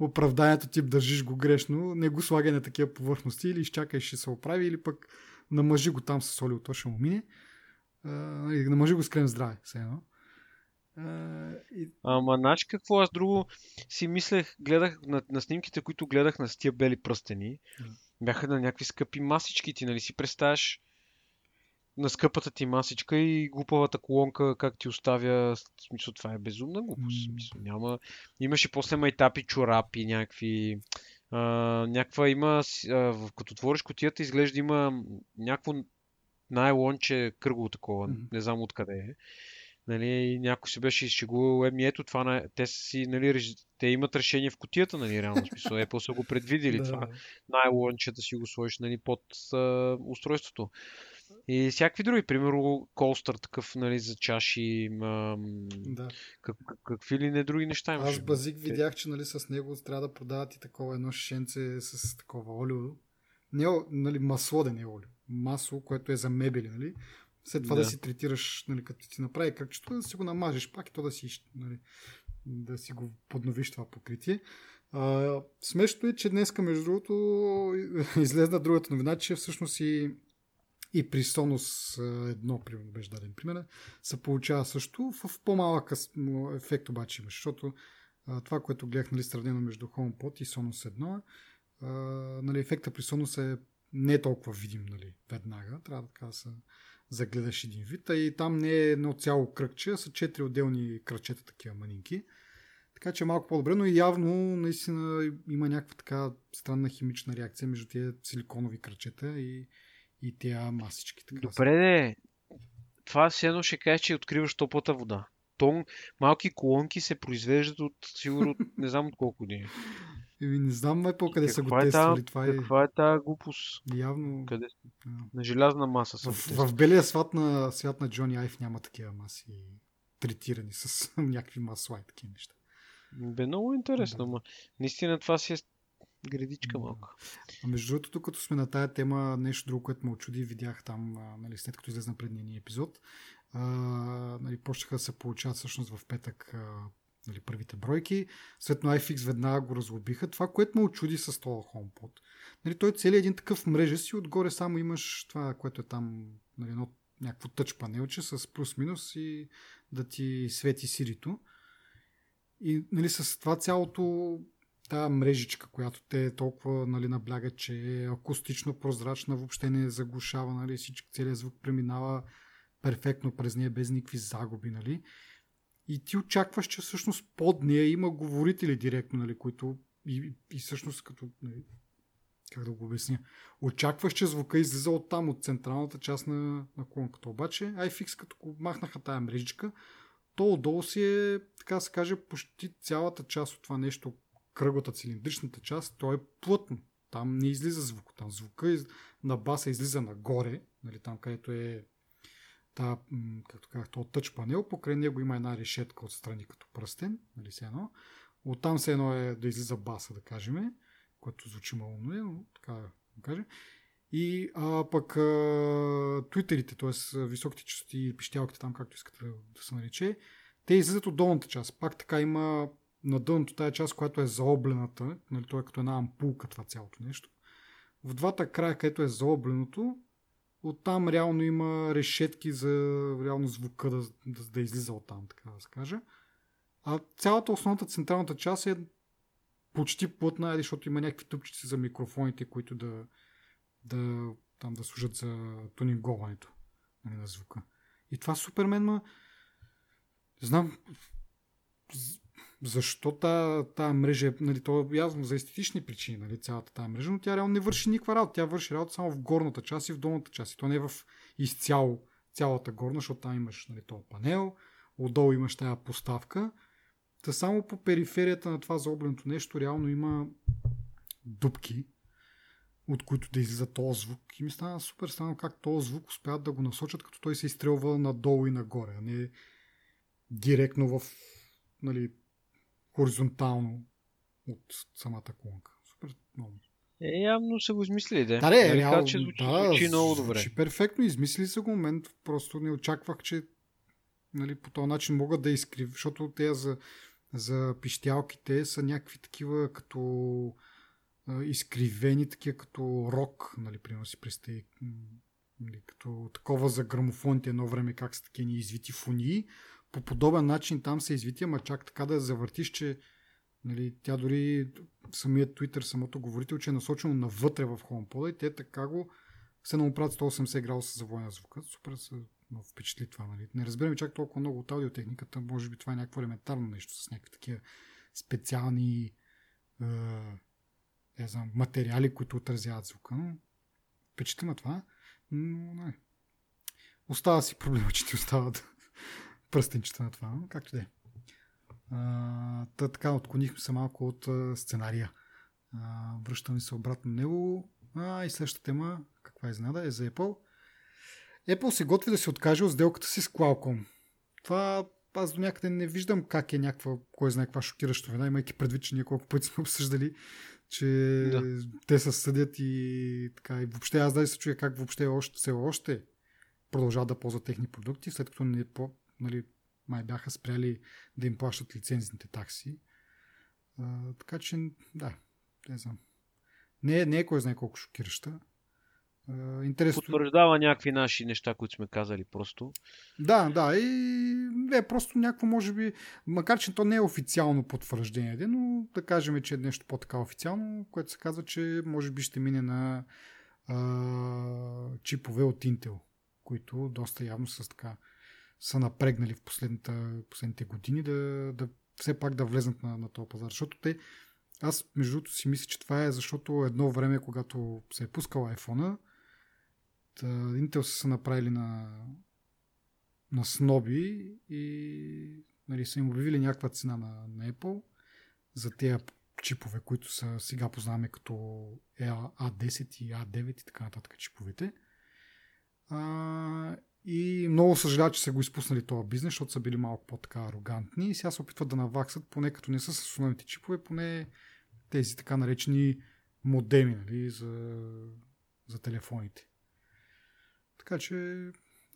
оправданието тип държиш го грешно, не го слагай на такива повърхности или изчакай ще се оправи или пък намъжи го там с соли, то ще му мине. Е, нали, намъжи го с крем здраве, все едно. и... Ама, знаеш какво? Аз друго си мислех, гледах на, на снимките, които гледах на тия бели пръстени, yeah. бяха на някакви скъпи масички. Ти нали си представяш на скъпата ти масичка и глупавата колонка как ти оставя. В смисъл, това е безумна глупост. Смисъл, няма... Имаше после майтапи, чорапи, някакви а, някаква има, а, като отвориш котията, изглежда има някакво най-лонче кръгово такова, mm-hmm. не знам откъде е. Нали, някой се беше изшегувал, еми ето това, те си, нали, те имат решение в котията, нали, реално смисъл. Apple са го предвидели *laughs* да. това най-лонче да си го сложиш, нали, под а, устройството. И всякакви други, примерно колстър такъв, нали, за чаши, ам, да. как, какви ли не други неща имаш. Аз базик видях, че нали, с него трябва да продават и такова едно шенце с такова олио. Не, нали, масло да не е олио. Масло, което е за мебели, нали? След това да, да си третираш, нали, като ти направи кръгчето, да си го намажеш пак и то да си, нали, да си го подновиш това покритие. А, смешното е, че днеска, между другото, *laughs* излезна другата новина, че всъщност и и при Sonos едно, примерно, беше даден пример, се получава също. В по-малък ефект обаче имаш, защото това, което гледах нали, сравнено между HomePod и Sonos 1, а, нали, ефекта при Sonos е не толкова видим нали, веднага, трябва така да се загледаш един вид, а и там не е едно цяло кръгче, а са четири отделни кръчета, такива манинки. Така че е малко по-добре, но явно наистина има някаква така странна химична реакция между тези силиконови кръчета и, и тя масички. Така Добре, де. Това все едно ще кажеш, че откриваш топлата вода. Тон, малки колонки се произвеждат от сигурно не знам от колко години. Еми, не знам май по-къде са го е тествали. Това е... Каква е тази глупост? Явно... Къде? На желязна маса са в, в белия свят на, свят на Джони Айф няма такива маси третирани с *laughs* някакви масла и такива неща. Бе много интересно, да. ма. Наистина това си е Градичка малко. А между другото, като сме на тая тема, нещо друго, което ме очуди, видях там, нали, след като излезна предния ни епизод, а, нали, почнаха да се получават всъщност в петък а, нали, първите бройки. На iFix веднага го разлобиха. Това, което ме очуди с този HomePod. Нали, той цели един такъв мрежа си, отгоре само имаш това, което е там, нали, едно, някакво тъч панелче с плюс-минус и да ти свети сирито. И нали, с това цялото тази мрежичка, която те толкова нали, наблягат, че е акустично прозрачна, въобще не заглушава, нали, всички, целият звук преминава перфектно през нея, без никакви загуби, нали. И ти очакваш, че всъщност под нея има говорители директно, нали, които и, и всъщност като, нали, как да го обясня, очакваш, че звука излиза от там, от централната част на, на колонката. Обаче iFix, като махнаха тая мрежичка, то отдолу си е, така се каже, почти цялата част от това нещо, кръглата цилиндричната част, то е плътно. Там не излиза звук. Там звука из... на баса излиза нагоре, нали, там където е та, както казах, то тъч панел, покрай него има една решетка отстрани като пръстен, нали се едно. Оттам се едно е да излиза баса, да кажем, което звучи малумно, но така да кажем. И а, пък а, твитерите, т.е. високите частоти и пищялките там, както искате да, да се нарече, те излизат от долната част. Пак така има на дъното тая част, която е заоблената, нали, то е като една ампулка това цялото нещо. В двата края, където е заобленото, оттам реално има решетки за реално звука да, да, да излиза оттам, така да се каже. А цялата основната централната част е почти плътна, защото има някакви тъпчици за микрофоните, които да, да, там да служат за тунинговането нали, на звука. И това Супермен, ма... Знам, защо тази мрежа, нали, то е явно за естетични причини, нали, цялата тази мрежа, но тя реално не върши никаква работа. Тя върши работа само в горната част и в долната част. И то не е в изцяло цялата горна, защото там имаш нали, този панел, отдолу имаш тази поставка. Та само по периферията на това заобленото нещо реално има дупки, от които да излиза този звук. И ми стана супер странно как този звук успяват да го насочат, като той се изстрелва надолу и нагоре, а не директно в нали, хоризонтално от самата колонка. Супер много. Е, явно са го измислили, да. Да, не, нали, реално, че звучи, да, звучи много добре. Звучи перфектно, измислили са го момент, просто не очаквах, че нали, по този начин могат да изкрив, защото те за, за пищялките са някакви такива като а, изкривени, такива като рок, нали, примерно си представи, нали, като такова за грамофоните едно време, как са такива извити фунии, по подобен начин там се извити, ама чак така да завъртиш, че нали, тя дори самият Twitter, самото говорител, че е насочено навътре в HomePod и те така го се направят 180 градуса за война звука. Супер се впечатли това. Нали. Не разбираме чак толкова много от аудиотехниката. Може би това е някакво елементарно нещо с някакви такива специални е, знам, материали, които отразяват звука. Но впечатлимо това. Но не. Остава си проблема, че ти остават пръстенчета на това. Както да е. Та така отклонихме се малко от а, сценария. А, връщаме се обратно на него. А, и следващата тема, каква е изненада, е за Apple. Apple се готви да се откаже от сделката си с Qualcomm. Това аз до някъде не виждам как е някаква, кой знае каква шокираща вина, имайки предвид, че ние колко пъти сме обсъждали, че да. те се съдят и така. И въобще аз даже се чуя как въобще още, все още продължават да ползват техни продукти, след като не, по, нали, май бяха спряли да им плащат лицензните такси. А, така че, да, не знам. Не, не е кой знае колко шокираща. интересно. Потвърждава някакви наши неща, които сме казали просто. Да, да. И е просто някакво, може би, макар че то не е официално потвърждение, но да кажем, че е нещо по-така официално, което се казва, че може би ще мине на а, чипове от Intel, които доста явно са така са напрегнали в последните години да, да все пак да влезнат на, на този пазар. Защото те, аз между другото си мисля, че това е защото едно време, когато се е пускал iPhone, Intel са се направили на, на сноби и нали, са им обявили някаква цена на, на Apple за тези чипове, които са сега познаваме като A10 и A9 и така нататък чиповете. А, и много съжаляват, че са го изпуснали този бизнес, защото са били малко по-така арогантни и сега се опитват да наваксат, поне като не са с основните чипове, поне тези така наречени модеми нали, за, за телефоните. Така че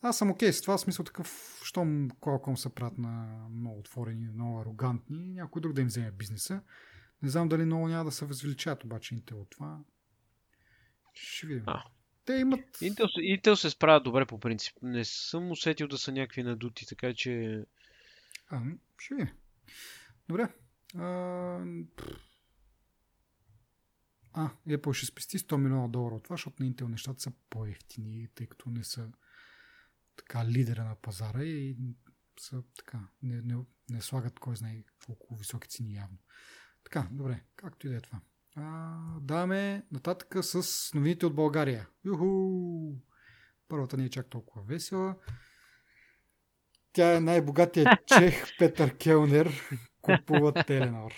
аз съм окей okay с това, смисъл такъв, щом Qualcomm се правят на много отворени, много арогантни, някой друг да им вземе бизнеса. Не знам дали много няма да се възвеличат обаче Intel от това. Ще видим. А, те имат... Intel, Intel се справя добре по принцип. Не съм усетил да са някакви надути, така че... А, ще видим. Добре. А, а, Apple ще спести 100 милиона долара от това, защото на Intel нещата са по-ефтини, тъй като не са така лидера на пазара и са така, не, не, не слагат кой знае колко високи цени явно. Така, добре, както и да е това. А, даваме нататък с новините от България. Юху! Първата не е чак толкова весела. Тя е най-богатия *laughs* чех Петър Келнер. Купува Теленор.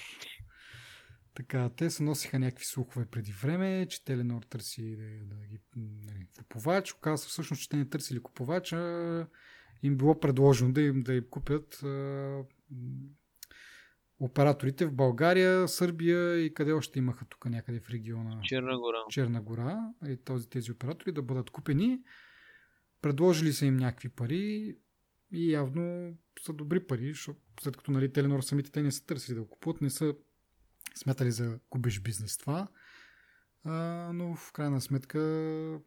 Така, те се носиха някакви слухове преди време, че Теленор търси да, да ги нали, купувач. Оказва всъщност, че те не търсили купувач, а им било предложено да им, да им купят а, операторите в България, Сърбия и къде още имаха тук някъде в региона. Черна гора. Черна гора. И този, тези оператори да бъдат купени. Предложили са им някакви пари и явно са добри пари, защото след като нали, Теленор самите те не са търсили да го купуват, не са смятали за губиш бизнес това. А, но в крайна сметка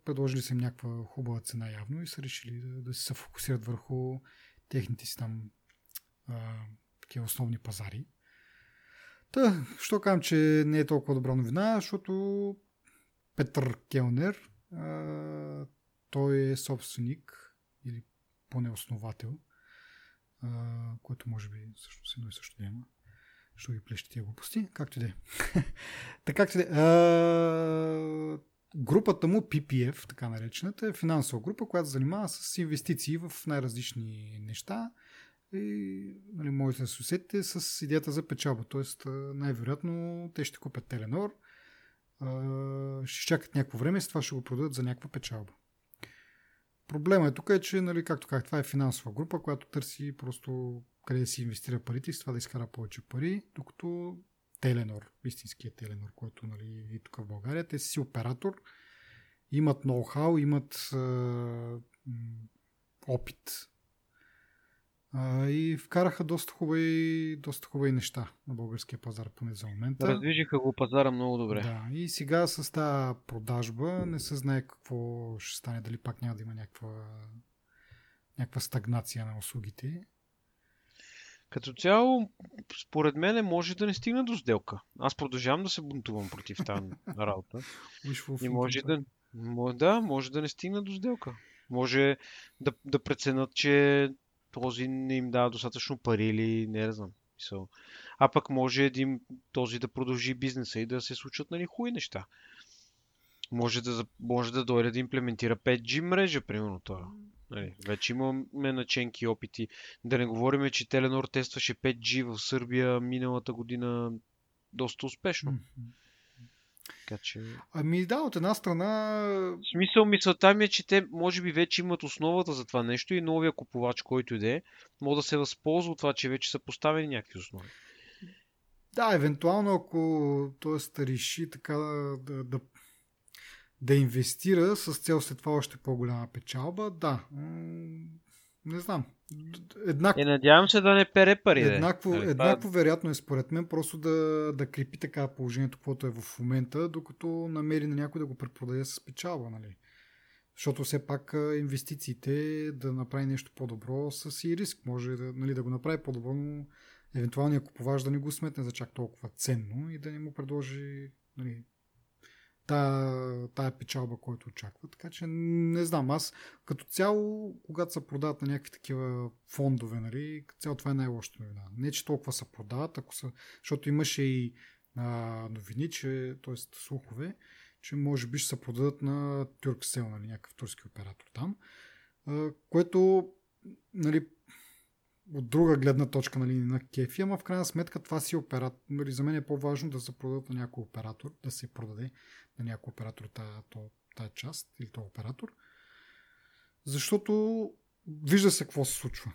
предложили са им някаква хубава цена явно и са решили да, да се фокусират върху техните си там а, такива основни пазари. Та, що казвам, че не е толкова добра новина, защото Петър Келнер, а, той е собственик или поне основател, а, който може би също едно и също да има. Що ги плещи тия глупости? Както и е. *laughs* така както да е. Групата му PPF, така наречената, е финансова група, която занимава с инвестиции в най-различни неща и нали, може да с идеята за печалба. Тоест, най-вероятно те ще купят Теленор, ще чакат някакво време и с това ще го продадат за някаква печалба. Проблема е тук е, че, нали, както казах, това е финансова група, която търси просто къде да си инвестира парите и с това да изкара повече пари, докато Теленор, истинският Теленор, който нали, и тук в България, те си оператор, имат ноу-хау, имат е, опит а, и вкараха доста хубави, доста хубави неща на българския пазар, поне за момента. Раздвижиха го пазара много добре. Да, и сега с тази продажба не се знае какво ще стане, дали пак няма да има някаква, някаква стагнация на услугите. Като цяло, според мен може да не стигна до сделка. Аз продължавам да се бунтувам против тази работа. И може да, да, може да не стигна до сделка. Може да, да преценят, че този не им дава достатъчно пари или не, знам. Смисъл. А пък може един, този да продължи бизнеса и да се случат нали, хубави неща. Може да, може да дойде да имплементира 5G мрежа, примерно това. Нали, вече имаме наченки опити. Да не говорим, че Теленор тестваше 5G в Сърбия миналата година доста успешно. Mm-hmm. Така че... Ами да, от една страна... В смисъл, мисълта ми е, че те може би вече имат основата за това нещо и новия купувач, който иде, може да се възползва от това, че вече са поставени някакви основи. Да, евентуално ако т.е. реши така да, да, да инвестира с цел след това още по-голяма печалба, да. Не знам. Еднак... Е, надявам се да не пере пари. Еднакво, да. Нали, еднакво вероятно е според мен просто да, да крепи така положението, каквото е в момента, докато намери на някой да го препродаде с печалба. Нали? Защото все пак инвестициите да направи нещо по-добро са си риск. Може да, нали, да го направи по-добро, но евентуалният купувач да не го сметне за чак толкова ценно и да не му предложи нали, тая, тая печалба, който очаква. Така че не знам, аз като цяло, когато се продават на някакви такива фондове, нали, като цяло това е най-лошото новина. Не, че толкова се продават, ако са, защото имаше и а, новини, че, т.е. слухове, че може би ще се продадат на Turkcell, нали, някакъв турски оператор там, а, което нали, от друга гледна точка нали, на кефи, ама в крайна сметка това си оператор. Нали, за мен е по-важно да се продадат на някой оператор, да се продаде на някой оператор тази част или този оператор. Защото вижда се какво се случва.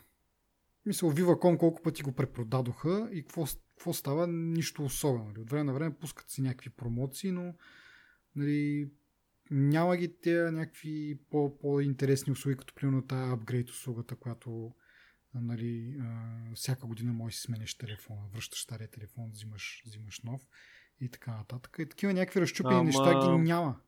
Мисля, Viva.com колко пъти го препродадоха и какво, какво става? Нищо особено. Нали. От време на време пускат си някакви промоции, но нали, няма ги те някакви по- по-интересни услуги, като примерно тази апгрейд услугата, която нали, а, всяка година можеш да си смениш телефона, връщаш стария телефон, взимаш, взимаш нов и така нататък. И такива някакви разчупени Ама... неща ги няма.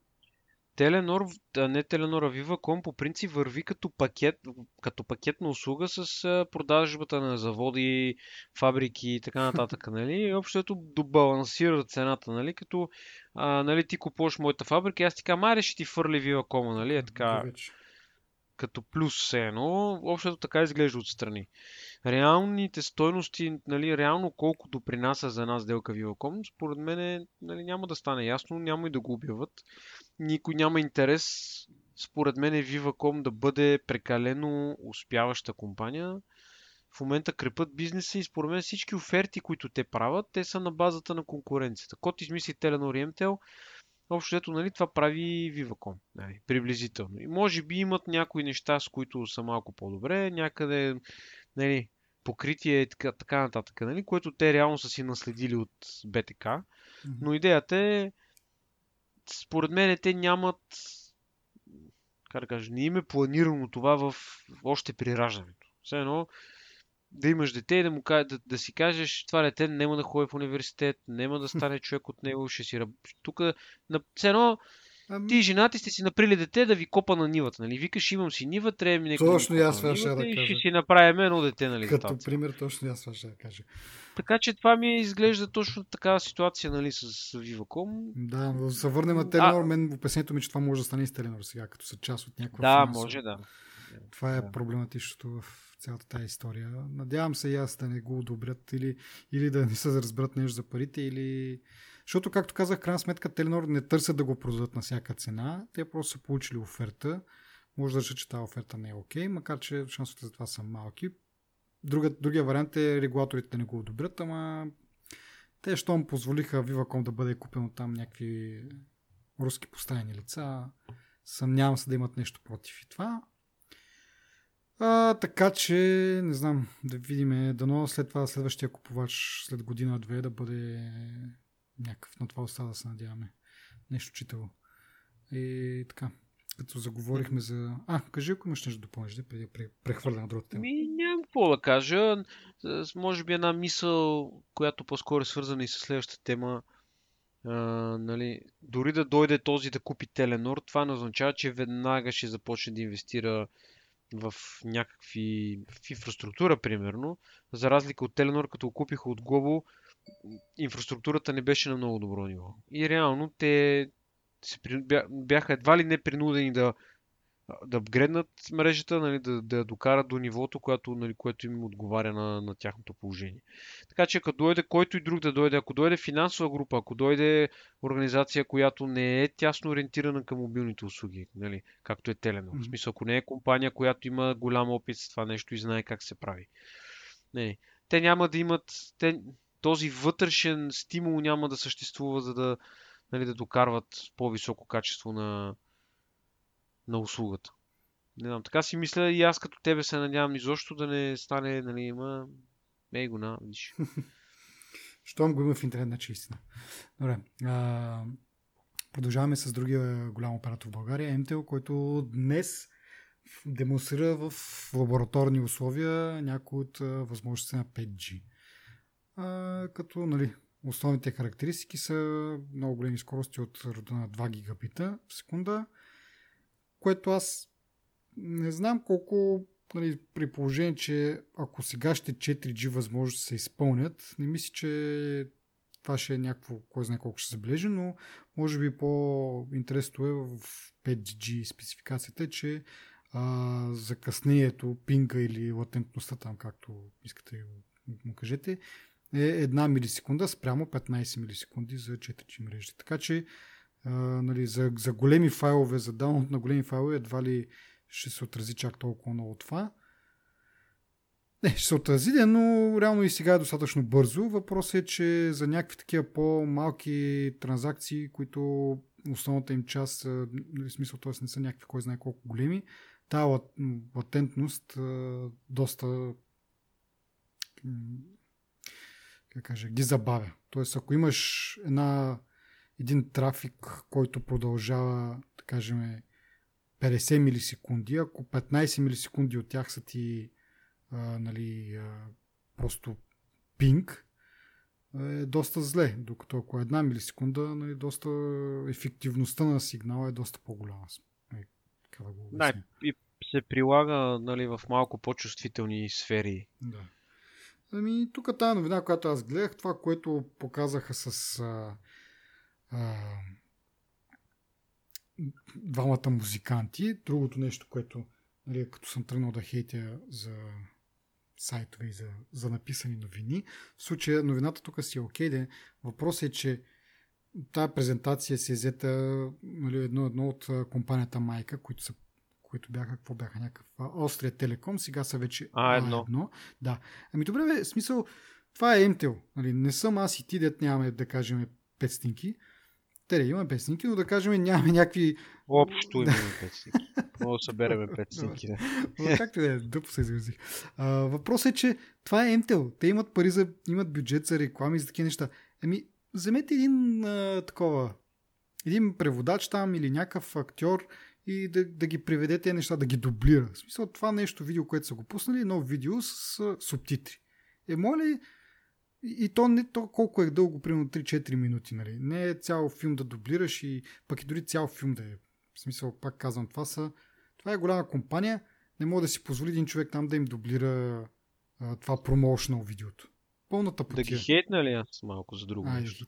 Теленор, не Теленор, а Viva.com по принцип върви като пакет, като пакетна услуга с продажбата на заводи, фабрики и така *laughs* нататък, нали? И общото добалансира цената, нали? Като а, нали, ти купуваш моята фабрика, аз ти кажа, маре ще ти фърли Viva.com, нали? Е така. Вече като плюс все едно, общото така изглежда отстрани. Реалните стойности, нали, реално колко допринася за една сделка Viva.com, според мен нали, няма да стане ясно, няма и да го обяват. Никой няма интерес, според мен Viva.com да бъде прекалено успяваща компания. В момента крепат бизнеса и според мен всички оферти, които те правят, те са на базата на конкуренцията. Кот измисли Telenor и MTL, Общо ето, нали, това прави Viva.com. Нали, приблизително. И може би имат някои неща, с които са малко по-добре, някъде нали, покритие и така, така нататък, нали, което те реално са си наследили от БТК. Но идеята е, според мен, те нямат, как да кажа, не им е планирано това в, още при раждането. Все едно, да имаш дете и да, му, да, да си кажеш, това дете няма да ходи в университет, няма да стане човек от него, ще си. Тук, на, Ами... Ти женати сте си наприли дете да ви копа на нивата, нали? Викаш, имам си нива, трябва ми Точно и аз това ще да кажа. Ще си направим едно дете, нали? Като пример, точно аз това ще да кажа. Така че това ми изглежда точно такава ситуация, нали, с Viva.com. Да, но се върнем на Теленор, мен опасението ми, че това може да стане и с Теленор сега, като са част от някаква Да, финансова. може да. Това е да. проблематичното в цялата тази история. Надявам се и аз да не го одобрят или, или да не се разберат нещо за парите, или... Защото, както казах, крайна сметка Теленор не търсят да го продадат на всяка цена. Те просто са получили оферта. Може да решат, че тази оферта не е окей, okay, макар че шансовете за това са малки. Друга, другия вариант е регулаторите да не го одобрят, ама те, щом позволиха Viva.com да бъде купено там някакви руски поставени лица, съмнявам се да имат нещо против и това. А, така че, не знам, да видим, дано след това следващия купувач след година-две да бъде някакъв на това остава да се надяваме. Нещо читаво. И така, като заговорихме за... А, кажи, ако имаш нещо да допълниш, да преди прехвърля на другата тема. Ми, нямам какво да кажа. Може би една мисъл, която по-скоро е свързана и с следващата тема. А, нали, дори да дойде този да купи Теленор, това не означава, че веднага ще започне да инвестира в някакви в инфраструктура, примерно, за разлика от Теленор, като купиха от Глобо, инфраструктурата не беше на много добро ниво. И реално те бяха едва ли не принудени да да апгрейднат мрежата, нали, да, да я докарат до нивото, което, нали, което им отговаря на, на тяхното положение. Така че ако дойде който и друг да дойде, ако дойде финансова група, ако дойде организация, която не е тясно ориентирана към мобилните услуги, нали, както е Теленор. Mm-hmm. В смисъл, ако не е компания, която има голям опит с това нещо и знае как се прави. Не, те няма да имат, те, този вътрешен стимул няма да съществува, за да, нали, да докарват по-високо качество на, на услугата. Не знам, така си мисля и аз като тебе се надявам изобщо да не стане, нали, има... Ей го на, виж. *laughs* Щом го има в интернет, значи истина. Добре. А, продължаваме с другия голям оператор в България, MTEL, който днес демонстрира в лабораторни условия някои от възможности на 5G. А, като нали, основните характеристики са много големи скорости от рода на 2 гигабита в секунда, което аз не знам колко нали, при положение, че ако сега ще 4G възможности се изпълнят, не мисля, че това ще е някакво, кой знае колко ще забележи, но може би по-интересно е в 5G спецификацията, че а, закъснението, пинга или латентността там, както искате му кажете, е една милисекунда спрямо 15 милисекунди за 4G мрежи. Така че нали, за, за големи файлове, за даунлоад на големи файлове едва ли ще се отрази чак толкова много това. Не, ще се отрази, но реално и сега е достатъчно бързо. Въпросът е, че за някакви такива по-малки транзакции, които основната им част, нали, смисъл, т.е. не са някакви, кой знае колко големи, тази латентност доста как кажа, ги забавя. Тоест, ако имаш една, един трафик, който продължава, да кажем, 50 милисекунди, ако 15 милисекунди от тях са ти а, нали, а, просто пинг, е доста зле, докато ако една милисекунда, нали, доста ефективността на сигнала е доста по-голяма. Нали, да, го да, и се прилага нали, в малко по-чувствителни сфери. Да. Ами, тук тази новина, която аз гледах, това, което показаха с а, а, двамата музиканти, другото нещо, което, нали, като съм тръгнал да хейтя за сайтове и за, за написани новини, в случая новината тук си е окей, okay, въпросът е, че тази презентация се е взета нали, едно, едно от компанията Майка, които са които бяха, какво бяха, някакъв Острия Телеком, сега са вече А, едно. едно. Да. Ами добре, бе, смисъл, това е MTEL. Нали? Не съм аз и ти, дет нямаме, да кажем, пет стинки. Те имаме пет стинки, но да кажем, нямаме някакви... Общо имаме пет стинки. Мога да събереме *laughs* пет стинки. Да. Както да е, дъпо се изразих. въпросът е, че това е MTEL. Те имат пари за, имат бюджет за реклами и за такива неща. Еми, вземете един а, такова, един преводач там или някакъв актьор и да, да ги приведете неща, да ги дублира. В смисъл това нещо, видео, което са го пуснали, едно видео с субтитри. Е, моля и то не то колко е дълго, примерно 3-4 минути, нали? Не е цял филм да дублираш и пък и дори цял филм да е. В смисъл, пак казвам, това са... Това е голяма компания, не може да си позволи един човек там да им дублира а, това промоушнал видеото. Пълната потия. Да ги хейтна ли аз малко за друго а, нещо?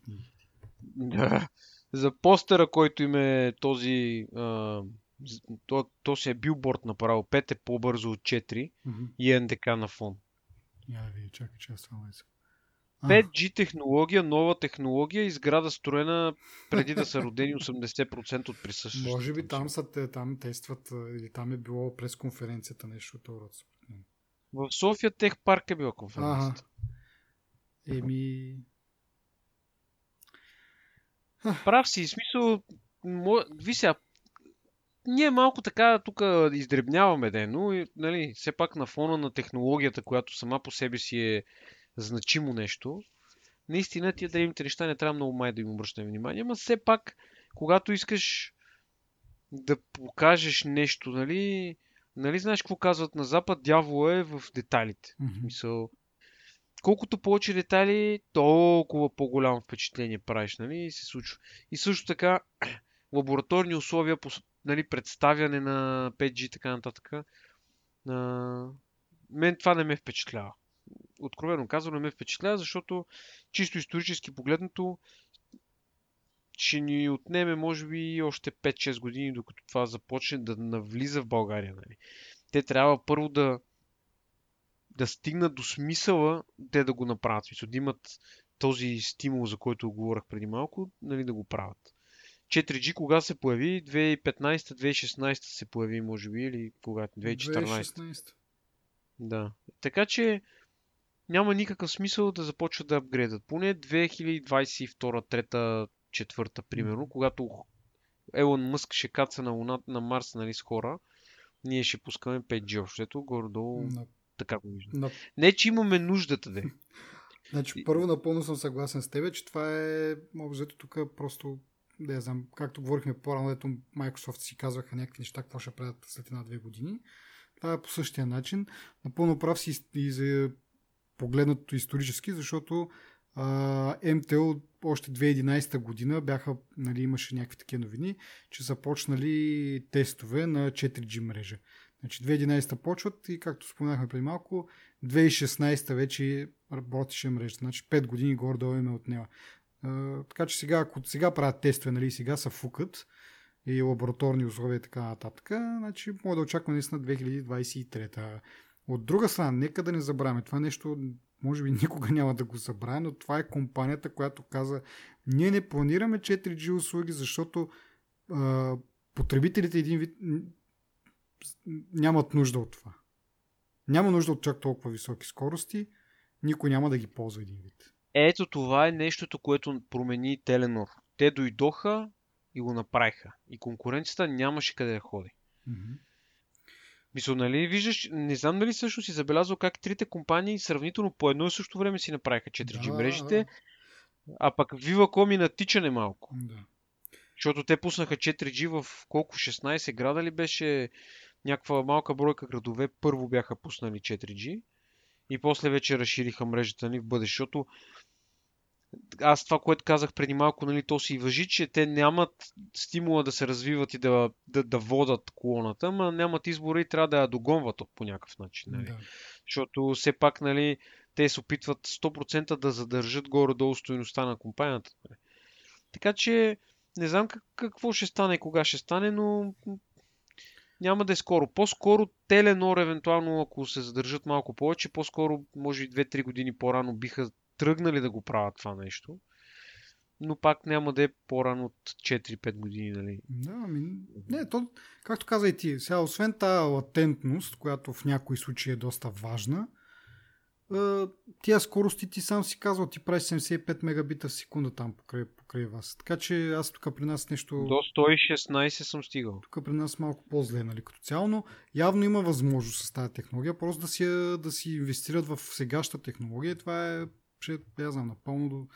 Да. *laughs* За постера, който им е този а, то, то си е билборд направо. 5 е по-бързо от 4 mm-hmm. и НДК на фон. Я ви, чакай, че аз това 5G технология, нова технология, изграда строена преди да са родени 80% от присъщите. Може би там са там тестват или там е било през конференцията нещо от род. В София Тех парк е била конференцията. Ага. Еми... Прав си, смисъл, ви сега, ние малко така тук издребняваме ден, но нали, все пак на фона на технологията, която сама по себе си е значимо нещо, наистина тия древните неща не трябва много май да им обръщаме внимание, но все пак, когато искаш да покажеш нещо, нали, нали знаеш какво казват на Запад, дявол е в деталите. Mm-hmm. Мисъл, колкото повече детайли, толкова по-голямо впечатление правиш, нали, и се случва. И също така, *clears throat* лабораторни условия нали, представяне на 5G и така нататък. А, мен това не ме впечатлява. Откровено казано не ме впечатлява, защото чисто исторически погледнато ще ни отнеме, може би, още 5-6 години, докато това започне да навлиза в България. Нали. Те трябва първо да, да стигнат до смисъла те да го направят. Смисъл, да имат този стимул, за който говорих преди малко, нали, да го правят. 4G кога се появи? 2015-2016 се появи, може би, или кога? 2014. 2016. Да. Така че няма никакъв смисъл да започват да апгрейдат. Поне 2022, 3, 4, примерно, когато Елон Мъск ще каца на, Луна, на Марс нали, с хора, ние ще пускаме 5G общото, горе-долу no. така го виждам. No. Не, че имаме нуждата да *laughs* Значи, първо напълно съм съгласен с теб, че това е, може тук просто да я знам, както говорихме по-рано, ето Microsoft си казваха някакви неща, какво ще правят след една-две години. Това е по същия начин. Напълно прав си и за погледнато исторически, защото а, МТО още 2011 година бяха, нали, имаше някакви такива новини, че започнали тестове на 4G мрежа. Значи 2011 почват и както споменахме преди малко, 2016 вече работеше мрежа. Значи 5 години горе-долу им е отнела. Така че сега, ако сега правят тестове, нали, сега са фукът и лабораторни условия и така нататък, значи може да очакваме наистина 2023. От друга страна, нека да не забравяме, това нещо може би никога няма да го забравя, но това е компанията, която каза ние не планираме 4G услуги, защото а, потребителите един вид нямат нужда от това. Няма нужда от чак толкова високи скорости, никой няма да ги ползва един вид. Ето това е нещото, което промени Теленор. Те дойдоха и го направиха. И конкуренцията нямаше къде да ходи. Mm-hmm. Мисля, нали, виждаш, не знам дали също си забелязал как трите компании сравнително по едно и също време си направиха 4G да, мрежите, да. а пък Viva.com и натичане малко. Да. Защото те пуснаха 4G в колко 16 града ли беше някаква малка бройка градове първо бяха пуснали 4G и после вече разшириха мрежата ни в бъдеще, защото аз това, което казах преди малко, нали, то си въжи, че те нямат стимула да се развиват и да, да, да водат колоната, ама нямат избора и трябва да я догонват по някакъв начин. Нали. Да. Защото все пак нали, те се опитват 100% да задържат горе-долу стоеността на компанията. Нали. Така че не знам как, какво ще стане и кога ще стане, но няма да е скоро. По-скоро Теленор, евентуално, ако се задържат малко повече, по-скоро, може и 2-3 години по-рано биха тръгнали да го правят това нещо. Но пак няма да е по-рано от 4-5 години, нали? Да, ами, не, то, както каза и ти, сега, освен тази латентност, която в някои случаи е доста важна, тия скорости ти сам си казвал, ти прави 75 мегабита в секунда там покрай, покрай вас. Така че аз тук при нас нещо... До 116 съм стигал. Тук при нас малко по-зле, нали, като цяло, но явно има възможност с тази технология, просто да си, да си инвестират в сегащата технология. Това е, че, я знам, напълно до,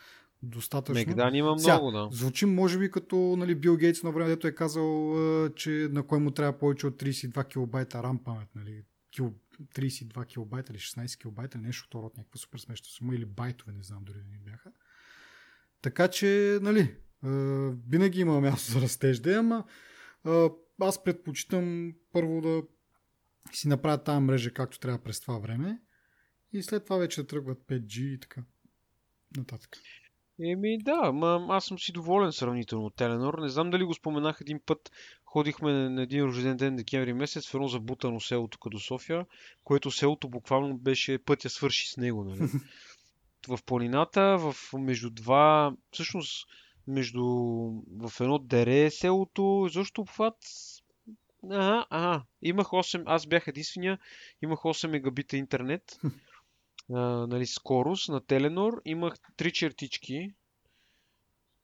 достатъчно. Мегдан има много, Сега, да. Звучи, може би, като нали, Бил Гейтс на време, дето е казал, че на кой му трябва повече от 32 килобайта рам памет, нали, кил, 32 килобайта или 16 килобайта, нещо от някаква супер смешна сума или байтове, не знам дори да ни бяха. Така че, нали, винаги има място за растеж, да, ама аз предпочитам първо да си направя тази мрежа както трябва през това време и след това вече да тръгват 5G и така нататък. Еми да, ма аз съм си доволен сравнително от Теленор. Не знам дали го споменах един път. Ходихме на един рожден ден декември месец в едно забутано село тук до София, което селото буквално беше пътя свърши с него. Нали? *laughs* в планината, в, между два, всъщност между, в едно дере селото, защо обхват Ага, ага. Имах 8, аз бях единствения, имах 8 мегабита интернет *laughs* а, нали, скорост на Теленор. Имах три чертички.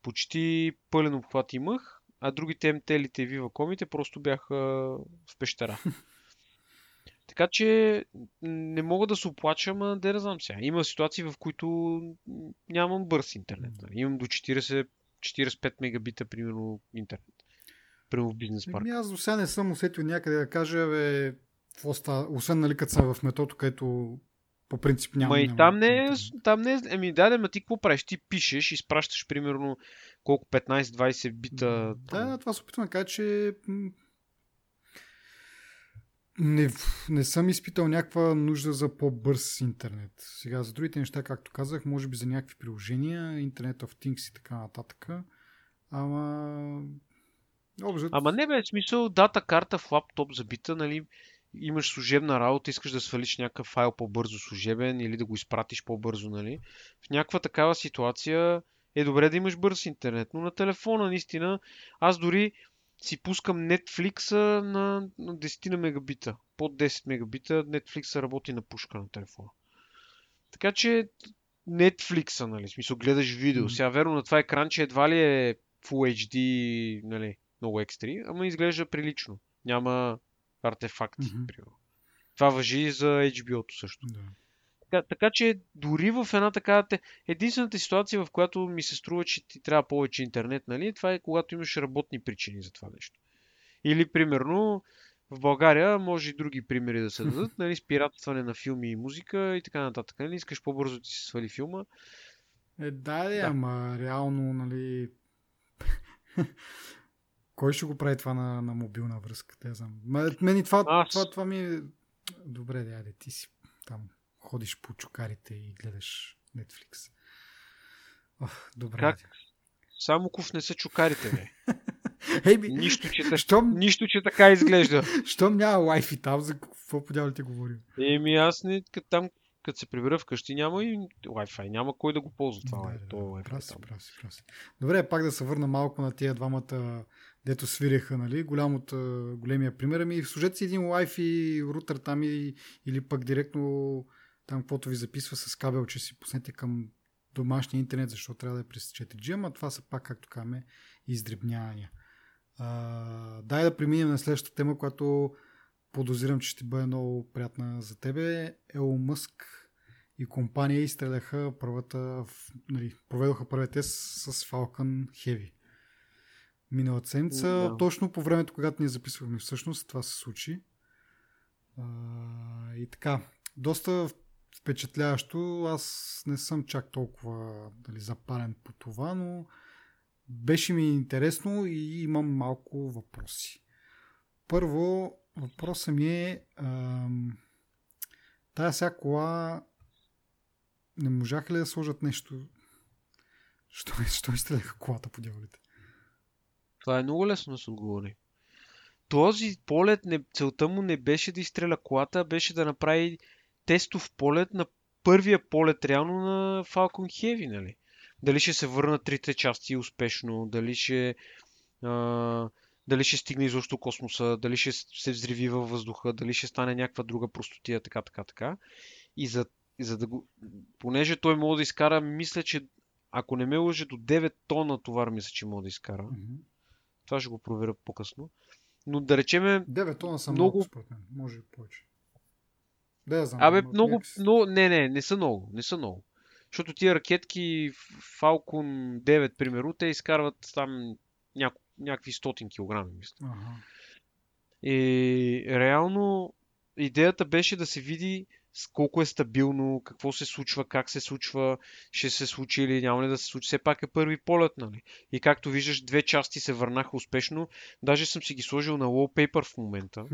Почти пълен обхват имах. А другите МТЛите и Viva.com просто бяха в пещера. *laughs* Така че не мога да се оплачам, а да знам сега. Има ситуации, в които нямам бърз интернет. Имам до 40, 45 мегабита, примерно, интернет. Примерно в бизнес парк. Ами аз до сега не съм усетил някъде да кажа, бе, какво става, освен нали като съм в метото, където по принцип няма. Ма и там не, е, там не е, ами да, ма ти какво правиш? Ти пишеш, изпращаш примерно колко 15-20 бита. Да, това се опитвам да кажа, че не, не съм изпитал някаква нужда за по-бърз интернет. Сега за другите неща, както казах, може би за някакви приложения, интернет of Things и така нататък. Ама... Обжет... Ама не бе, смисъл, дата карта в лаптоп забита, нали, имаш служебна работа, искаш да свалиш някакъв файл по-бързо служебен или да го изпратиш по-бързо, нали. В някаква такава ситуация е добре да имаш бърз интернет, но на телефона наистина, аз дори си пускам Netflix на, на 10 на мегабита. Под 10 мегабита Netflix работи на пушка на телефона. Така че Netflix, нали, смисъл гледаш видео. Сега верно на това екранче едва ли е Full HD, нали, много X3, ама изглежда прилично. Няма артефакти, mm-hmm. Това въжи и за HBO-то също. Да. Така, така че дори в една такава... Единствената ситуация, в която ми се струва, че ти трябва повече интернет, нали, това е когато имаш работни причини за това нещо. Или, примерно, в България може и други примери да се дадат, *laughs* нали, спиратстване на филми и музика и така нататък. Нали, искаш по-бързо ти се свали филма. Е, да, да, ама реално, нали... *laughs* Кой ще го прави това на, на мобилна връзка? Те знам. Мен и това, Аз... това, това ми е... Добре, да, ти си там ходиш по чукарите и гледаш Netflix. Ох, добре. Как? Само кув не са чукарите, бе. *laughs* Ей, би, нищо, че, щом... нищо, че така изглежда. *laughs* Щом няма Wi-Fi там, за какво подявате говорим? Еми аз не, като там, като се прибера вкъщи, няма и Wi-Fi, няма кой да го ползва това. Да, да, да, праси, праси, праси. Добре, пак да се върна малко на тия двамата, дето свиреха, нали? Голямото, големия пример. Ами, служете си един Wi-Fi рутер там и, или пък директно там каквото ви записва с кабел, че си пуснете към домашния интернет, защото трябва да е през 4G, ама това са пак, както казваме, издребнявания. А, дай да преминем на следващата тема, която подозирам, че ще бъде много приятна за тебе. Елон Мъск и компания изстреляха първата, нали, проведоха първия тест с Falcon Heavy. Миналата седмица, да. точно по времето, когато ние записвахме всъщност, това се случи. А, и така, доста впечатляващо. Аз не съм чак толкова дали, запален по това, но беше ми интересно и имам малко въпроси. Първо, въпросът ми е ам, тая ся кола не можаха ли да сложат нещо? Що, що изстреляха колата по дяволите? Това е много лесно да се отговори. Този полет, не, целта му не беше да изстреля колата, беше да направи тестов полет на първия полет реално на Falcon Heavy, нали? Дали ще се върнат трите части успешно, дали ще, а, дали ще стигне изобщо космоса, дали ще се взриви във въздуха, дали ще стане някаква друга простотия, така, така, така. И за, и за да го... Понеже той може да изкара, мисля, че ако не ме лъже, до 9 тона товар, мисля, че може да изкара. Mm-hmm. Това ще го проверя по-късно. Но да речеме... 9 тона са много, много според мен. Може повече. Да, я знам. Абе, много, но, не, не, не са много, не са много. Защото тия ракетки Falcon 9, примерно, те изкарват там няко, някакви стотин килограми, мисля. Ага. И реално идеята беше да се види колко е стабилно, какво се случва, как се случва, ще се случи или няма ли да се случи. Все пак е първи полет, нали? И както виждаш, две части се върнаха успешно. Даже съм си ги сложил на wallpaper в момента.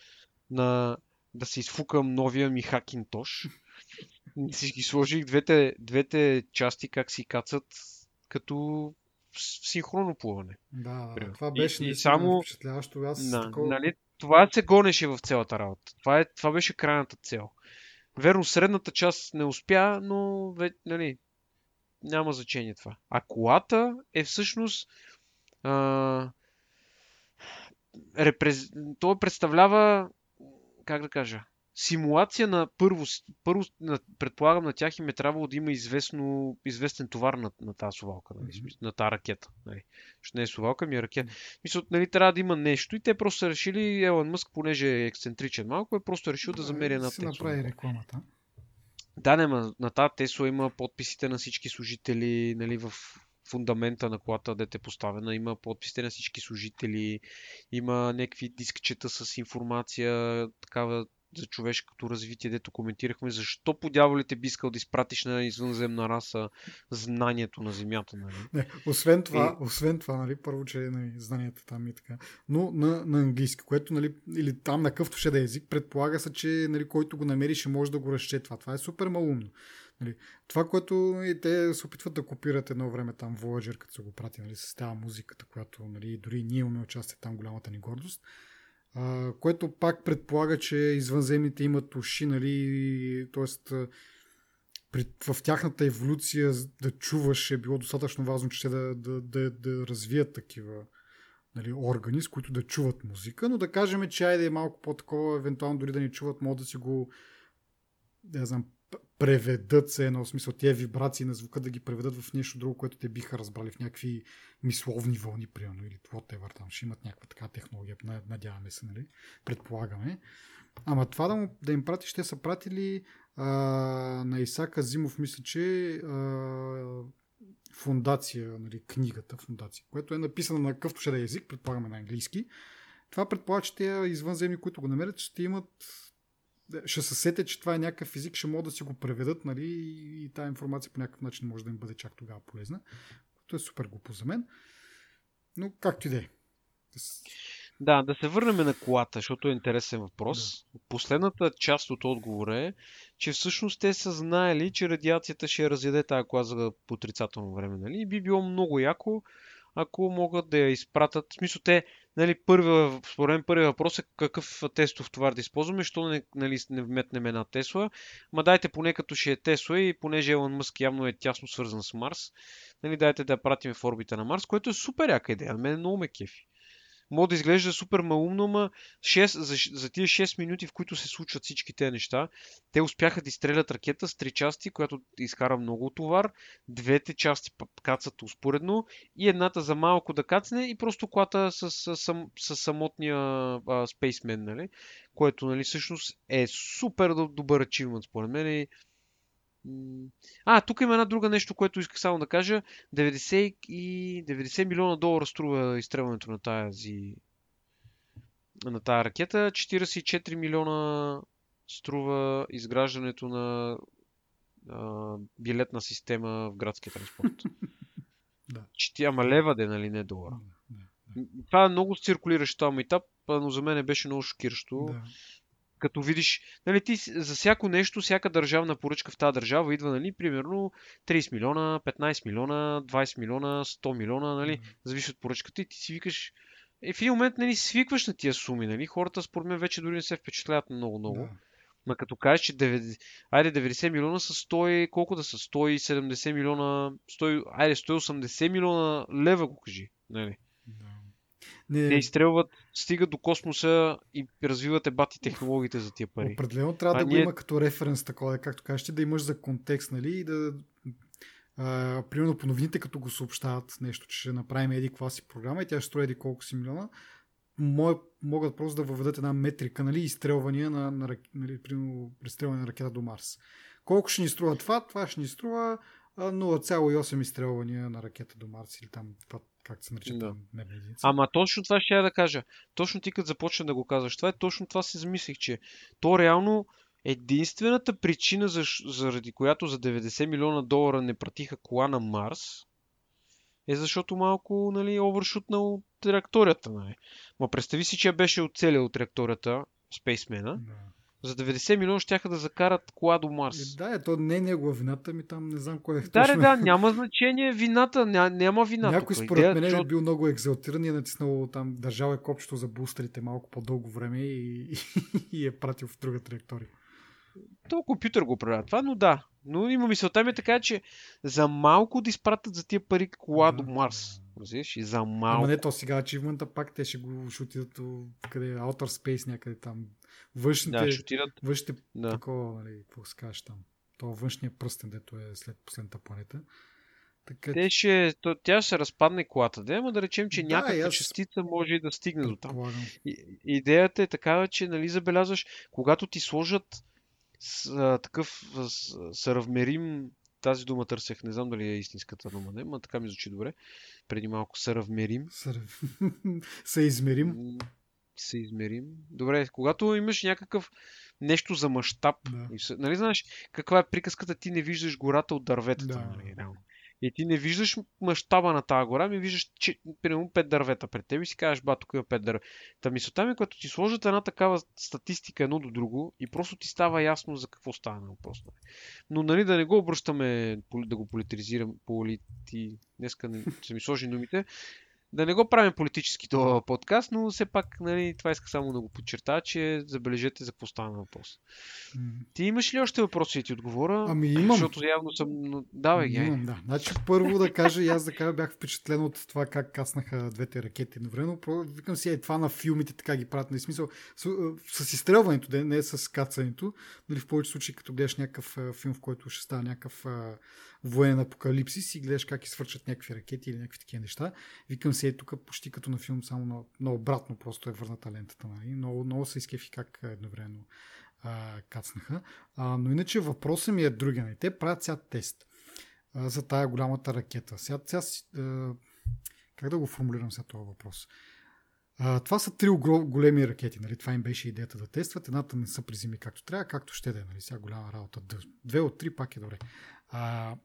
*laughs* на да си изфукам новия ми Хакинтош. *laughs* си ги сложих двете, двете части как си кацат като синхронно плуване. Да, да това беше и, и само впечатляващо. Аз на, такова... нали, това се гонеше в цялата работа. Това, е, това беше крайната цел. Верно, средната част не успя, но ве, нали, няма значение това. А колата е всъщност а, репрез... то представлява как да кажа, симулация на първо, първо на, предполагам на тях им е трябвало да има известно, известен товар на, на тази сувалка, нали, mm-hmm. на тази ракета. Нали. Ще не е сувалка, ми е ракета. Мисля, нали, трябва да има нещо и те просто са решили, Елон Мъск, понеже е ексцентричен малко, е просто решил да, да замери една Тесла. направи рекламата. Да, не, на тази Тесла има подписите на всички служители нали, в фундамента на колата, дете поставена, има подписите на всички служители, има някакви дискчета с информация, такава за човешкото развитие, дето коментирахме, защо по дяволите би искал да изпратиш на извънземна раса знанието на Земята. Нали? Не, освен това, и... освен това нали, първо, че нали, знанието там и така, но на, на английски, което, нали, или там на къвто ще да е език, предполага се, че нали, който го намери ще може да го разчетва. Това е супер малумно. Нали, това, което и те се опитват да копират едно време там Voyager, като са го прати нали, с тази музиката, която нали, дори ние имаме участие там, голямата ни гордост. Което пак предполага, че извънземните имат уши, нали, т.е. в тяхната еволюция да чуваш е било достатъчно важно, че да, да, да, да развият такива нали, органи, с които да чуват музика, но да кажем, че айде е малко по-такова, евентуално дори да не чуват, могат да си го да знам, преведат се едно смисъл, тия вибрации на звука да ги преведат в нещо друго, което те биха разбрали в някакви мисловни вълни, примерно, или whatever, там ще имат някаква така технология, надяваме се, нали? Предполагаме. Ама това да, му, да им прати, ще са пратили а, на Исака Зимов, мисля, че а, фундация, нали, книгата фундация, което е написана на какъвто ще да е език, предполагаме на английски. Това предполага, че те извънземни, които го намерят, ще имат ще се сетят, че това е някакъв език, ще могат да си го преведат, нали, и тази информация по някакъв начин може да им бъде чак тогава полезна. което е супер глупо за мен. Но както и да е. Да, да се върнем на колата, защото е интересен въпрос. Да. Последната част от отговора е, че всъщност те са знаели, че радиацията ще разяде тази кола за отрицателно време. Нали? И би било много яко, ако могат да я изпратят. В смисъл, те, нали, първи, според мен първият въпрос е какъв тестов товар да използваме, що не, нали, не вметнем една Тесла. Ма дайте поне като ще е Тесла и понеже Елон Мъск явно е тясно свързан с Марс, нали, дайте да я пратим в орбита на Марс, което е супер яка идея. Мен много ме кефи. Мога да изглежда супер малумно, но 6, за, за тия 6 минути, в които се случват всички тези неща, те успяха да изстрелят ракета с три части, която изкара много товар, двете части кацат успоредно и едната за малко да кацне и просто колата с, с, с, с самотния а, спейсмен, нали? което нали, всъщност е супер добър ачивмент според мен и а, тук има една друга нещо, което исках само да кажа. 90, и 90 милиона долара струва изстрелването на тази на тази ракета. 44 милиона струва изграждането на а, билетна система в градския транспорт. *laughs* да. Ама лева де, нали, не долара. Да, да, да. Това е много циркулиращ там етап, но за мен беше много шокиращо. Да като видиш, нали, ти за всяко нещо, всяка държавна поръчка в тази държава идва, нали, примерно 30 милиона, 15 милиона, 20 милиона, 100 милиона, нали, mm-hmm. зависи от поръчката и ти си викаш, е, в един момент, нали, свикваш на тия суми, нали, хората според мен вече дори не се впечатляват много-много. Yeah. Ма като кажеш, че 90, айде 90 милиона са 100, колко да са? 170 милиона, 100, айде 180 милиона лева го кажи. Нали? Не... Те изстрелват, стигат до космоса и развиват ебати технологиите за тия пари. Определено трябва а да ние... го има като референс такова, както кажете, да имаш за контекст, нали, и да а, примерно по новините, като го съобщават нещо, че ще направим еди каква си програма и тя ще строи еди колко си милиона, могат просто да въведат една метрика, нали, изстрелвания на, на нали, примерно, пристрелване на ракета до Марс. Колко ще ни струва това? Това ще ни струва 0,8 изстрелвания на ракета до Марс или там това как се наричат да. единици. Ама точно това ще я да кажа. Точно ти като започна да го казваш, това е точно това си замислих, че то реално единствената причина, за, заради която за 90 милиона долара не пратиха кола на Марс, е защото малко, нали, овършутнал траекторията, нали. Ма представи си, че беше оцелял траекторията, Спейсмена. Да за 90 милиона ще да закарат кола до Марс. Е, да, е, то не е негова вината, ми там не знам кой е. Да, точно. да, *laughs* няма значение вината, ня, няма вина. Някой тук. според мен е бил много екзалтиран и е натиснал там, държал е копчето за бустерите малко по-дълго време и, *laughs* и е пратил в друга траектория. То компютър го правя това, но да. Но има мисълта ми е така, че за малко да изпратят за тия пари кола да, до Марс. Разбираш? И за малко. Ама не, то сега ачивмента пак те ще го шутират къде е Outer Space някъде там. Външните, да, шутират. външните да. такова, нали, какво се кажеш там. То външния пръстен, дето е след последната планета. Така... Те ще, то, тя ще разпадне колата, да, но да речем, че да, някаква аз... частица може и да стигне до там. И, идеята е такава, че нали, забелязваш, когато ти сложат с, а, такъв съравмерим тази дума търсех, не знам дали е истинската дума, не, но така ми звучи добре. Преди малко съравмерим. *laughs* Съизмерим. Съизмерим. Добре, когато имаш някакъв нещо за мащаб, да. нали знаеш каква е приказката, ти не виждаш гората от дърветата, да. нали, реално. И ти не виждаш мащаба на тази гора, ми виждаш, че, примерно, пет дървета пред теб и си кажеш, ба, тук има пет дървета. Та мисълта ми, като ти сложат една такава статистика едно до друго и просто ти става ясно за какво става на въпрос. Нали. Но нали да не го обръщаме, да го политизирам, полити... Днеска не са ми сложи думите, да не го правим политически този подкаст, но все пак нали, това иска само да го подчертая, че забележете за какво стана въпрос. Ти имаш ли още въпроси да ти отговоря? Ами имам. Защото явно съм... Давай ги. Имам, да. Значи първо да кажа, и аз да кажа, бях впечатлен от това как каснаха двете ракети на време. Викам си, е, това на филмите така ги правят. На нали, смисъл, с, с изстрелването, не с кацането. Нали, в повече случаи, като гледаш някакъв филм, в който ще става някакъв военен апокалипсис и гледаш как изфърчат някакви ракети или някакви такива неща. Викам се, е тук почти като на филм, само на, на обратно просто е върната лентата. Нали? Много, много се изкефи как едновременно а, кацнаха. А, но иначе въпросът ми е другия. Нали? Те правят сега тест а, за тая голямата ракета. Сега, сега а, как да го формулирам сега този въпрос? А, това са три големи ракети. Нали? Това им беше идеята да тестват. Едната не са приземи както трябва, както ще да е. Нали? Сега голяма работа. Две от три пак е добре. А,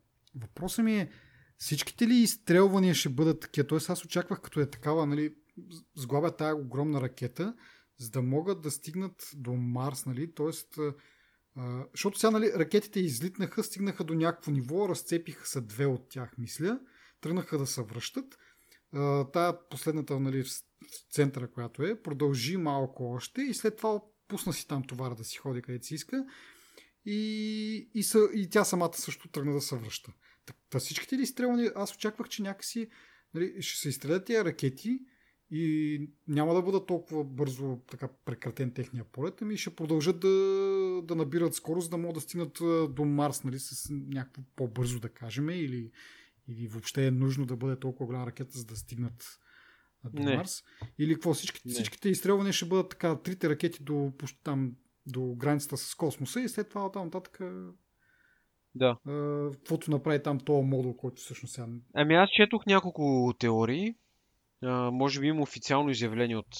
Въпросът ми е, всичките ли изстрелвания ще бъдат такива? Тоест аз очаквах като е такава, нали, сглабя тая огромна ракета, за да могат да стигнат до Марс, нали, Тоест, а, защото сега нали, ракетите излитнаха, стигнаха до някакво ниво, разцепиха се две от тях, мисля, тръгнаха да се връщат. А, тая последната нали, в центъра, която е, продължи малко още и след това пусна си там товара да си ходи където си иска и, и, са, и тя самата също тръгна да се връща. Та всичките ли изстрелвани, аз очаквах, че някакси нали, ще се изстрелят тези ракети и няма да бъдат толкова бързо така прекратен техния полет, ами ще продължат да, да набират скорост, да могат да стигнат до Марс нали, с някакво по-бързо да кажем или, или въобще е нужно да бъде толкова голяма ракета, за да стигнат до Не. Марс. Или какво? Всичките, всичките изстрелвания ще бъдат така, трите ракети до там до границата с космоса и след това оттам нататък да. каквото направи там този модул, който всъщност сега... Ами аз четох няколко теории. А, може би има официално изявление от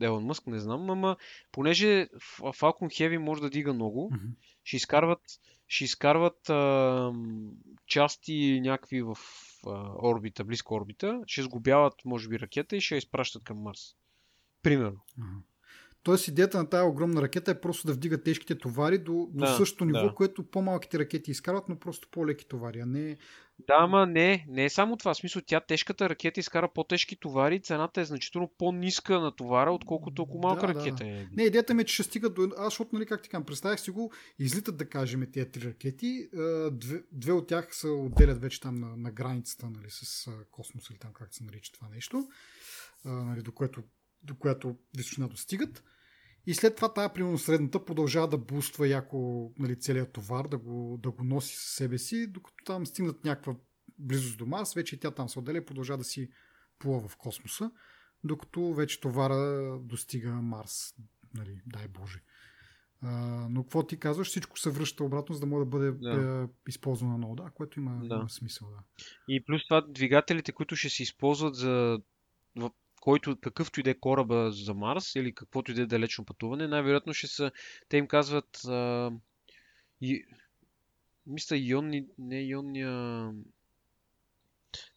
Елон Мъск, не знам, ама понеже Falcon Heavy може да дига много, mm-hmm. ще изкарват, ще изкарват а, части някакви в а, орбита, близко орбита, ще сгубяват, може би, ракета и ще я изпращат към Марс. Примерно. Mm-hmm. Тоест идеята на тази огромна ракета е просто да вдига тежките товари до, до да, същото ниво, да. което по-малките ракети изкарват, но просто по-леки товари, а не... Да, ама не, не е само това. В смисъл, тя тежката ракета изкара по-тежки товари и цената е значително по-ниска на товара, отколкото ако малка да, ракета да. е. Не, идеята ми е, че ще стигат до... Аз, защото, нали, как ти казвам, представях си го, излитат да кажем тези три ракети, две, две от тях се отделят вече там на, на границата, нали, с космос или там как се нарича това нещо, нали, до което до която височина достигат. И след това тая, примерно средната, продължава да буства яко нали, целият товар, да го, да го носи със себе си, докато там стигнат някаква близост до Марс, вече тя там се отделя и продължава да си плува в космоса, докато вече товара достига Марс. Нали, дай Боже. А, но какво ти казваш, всичко се връща обратно, за да може да бъде да. Е, използвано много, да, което има, да. има смисъл. Да. И плюс това двигателите, които ще се използват за който, какъвто и да е кораба за Марс или каквото и да е далечно пътуване, най-вероятно ще са, те им казват а, и, мисля ионни, не ионния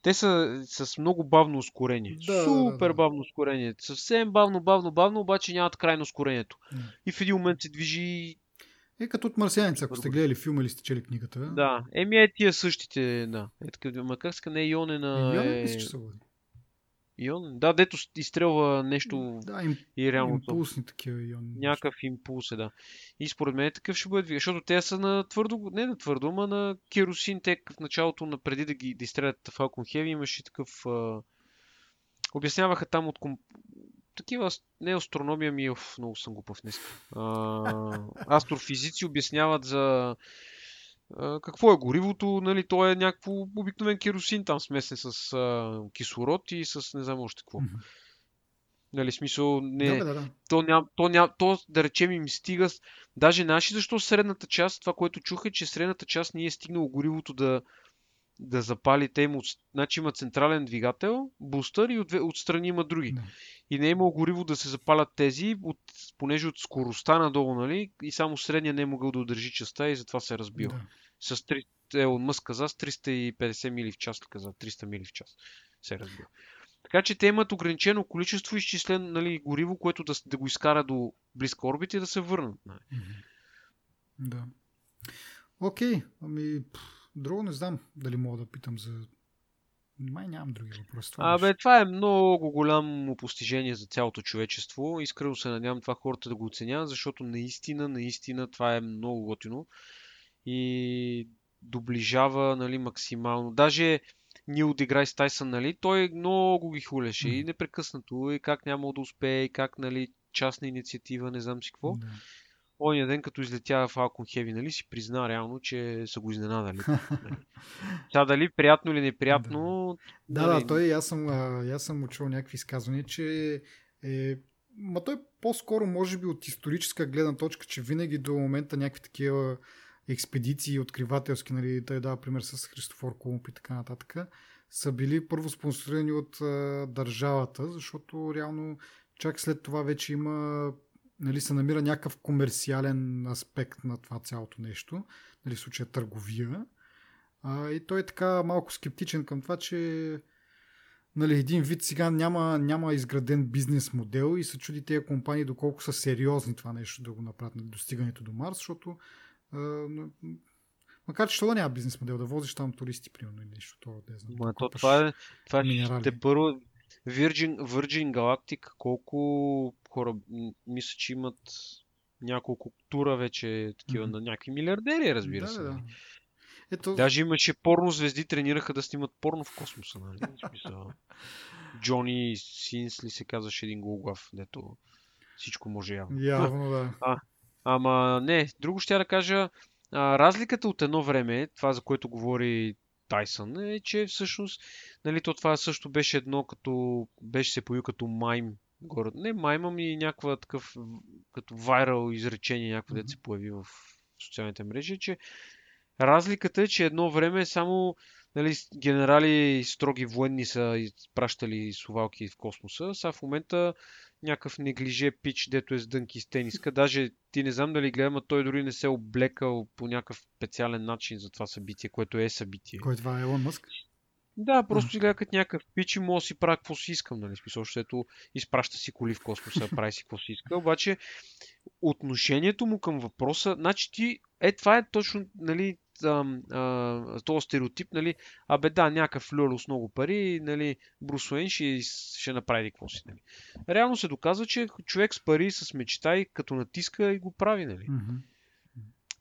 те са с много бавно ускорение. Да, Супер да, да. бавно ускорение. Съвсем бавно, бавно, бавно, обаче нямат крайно ускорението. Mm. И в един момент се движи е като от марсианец, ако сте гледали филма или сте чели книгата. Да, еми е тия същите, да. Е, така, макар ска не е Ионена. Ионен, е... мисля, че са води. Ион? Да, дето изстрелва нещо да, им, и реално. Импулсни такива иони. Някакъв импулс е, да. И според мен такъв ще бъде защото те са на твърдо, не на твърдо, ама на керосин. Те в началото, на преди да ги да изстрелят Falcon Heavy, имаше такъв... А... Обясняваха там от комп... такива, не астрономия ми, оф, много съм глупав днес. А... *laughs* Астрофизици обясняват за какво е горивото? Нали, то е някакво обикновен керосин там смесен с а, кислород и с не знам още какво. Mm-hmm. Нали, смисъл, не, да, да, да. То, ням, то, ням, то, да речем, им стига. Даже наши, защо средната част, това, което чух е, че средната част не е стигнало горивото да, да запали. Те им от, значи има централен двигател, бустър и от, отстрани има други. Не. И не е имало гориво да се запалят тези, от, понеже от скоростта надолу, нали, и само средния не е могъл да удържи частта и затова се е разбил. Да. С, три, Елон Мъск каза с 350 мили в час, каза 300 мили в час. Се разбира. Така че те имат ограничено количество изчислен нали, гориво, което да, да го изкара до близка орбита и да се върнат. Нали. Да. Окей, ами друго не знам дали мога да питам за май нямам други въпроси. Това Абе, това е много голямо постижение за цялото човечество. Искрено се надявам това хората да го оценяват, защото наистина, наистина това е много готино и доближава нали, максимално. Даже Нил Деграйс Тайсън, нали, той много ги хулеше mm. и непрекъснато, и как няма да успее, и как, нали, частна инициатива, не знам си какво. Mm. Оня ден, като излетя в Falcon Heavy, нали, си призна реално, че са го изненадали. *laughs* Сега дали приятно или неприятно... Да, нали... да, той, аз съм, аз съм учил някакви изказвания, че е Ма той по-скоро, може би, от историческа гледна точка, че винаги до момента някакви такива експедиции откривателски, нали, той дава пример с Христофор Колумб и така нататък, са били първо спонсорирани от а, държавата, защото реално чак след това вече има нали, се намира някакъв комерциален аспект на това цялото нещо, нали, в случая търговия. А, и той е така малко скептичен към това, че нали, един вид сега няма, няма изграден бизнес модел и се чуди тези компании доколко са сериозни това нещо да го направят на достигането до Марс, защото а, Макар че това няма бизнес модел, да возиш там туристи, примерно, или нещо. Това, не знам, Ма, то, това е, това е, те първо, Virgin, Virgin Galactic, колко хора, мисля, че имат няколко тура вече такива mm-hmm. на някакви милиардери, разбира да, се. Да. Нали? Ето... Даже имаше порно звезди, тренираха да снимат порно в космоса, нали? Джони Синс ли се казваше един голглав, дето всичко може явно. Явно, да. А, ама не, друго ще да кажа, а, разликата от едно време, това за което говори Тайсън, е, че всъщност, нали, то това също беше едно, като беше се появи като майм горе. Не майма ми някаква такъв, като вайрал изречение, някакво mm-hmm. да се появи в социалните мрежи, че разликата е, че едно време само нали, генерали строги военни са изпращали сувалки в космоса, сега в момента някакъв неглиже пич, дето е с дънки с тениска. Даже ти не знам дали гледам, а той дори не се е облекал по някакъв специален начин за това събитие, което е събитие. Кой това е Елон Мъск? Да, просто си гледа като някакъв пич и мога да си правя какво си искам, нали? Смисъл, защото изпраща си коли в космоса, прави си какво си иска. Обаче, отношението му към въпроса, значи ти, е, това е точно, нали, този стереотип, нали, абе да, някакъв люло с много пари, нали, Брус Уейн ще, ще направи какво си, нали. Реално се доказва, че човек с пари, с мечта и като натиска и го прави, нали. Mm-hmm.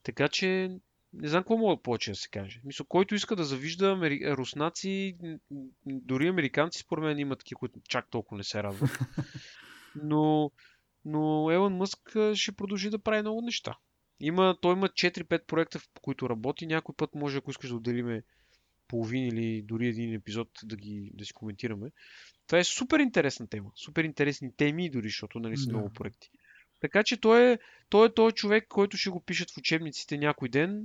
Така че не знам какво мога повече да се каже. Мисля, който иска да завижда амери... руснаци, дори американци, според мен имат такива, които чак толкова не се радват. *laughs* Но, но Елон Мъск ще продължи да прави много неща. Има, той има 4-5 проекта, в които работи. Някой път може, ако искаш да отделиме половин или дори един епизод да, ги, да си коментираме. Това е супер интересна тема. Супер интересни теми, дори, защото нали, са да. много проекти. Така че той е, той е той човек, който ще го пишат в учебниците някой ден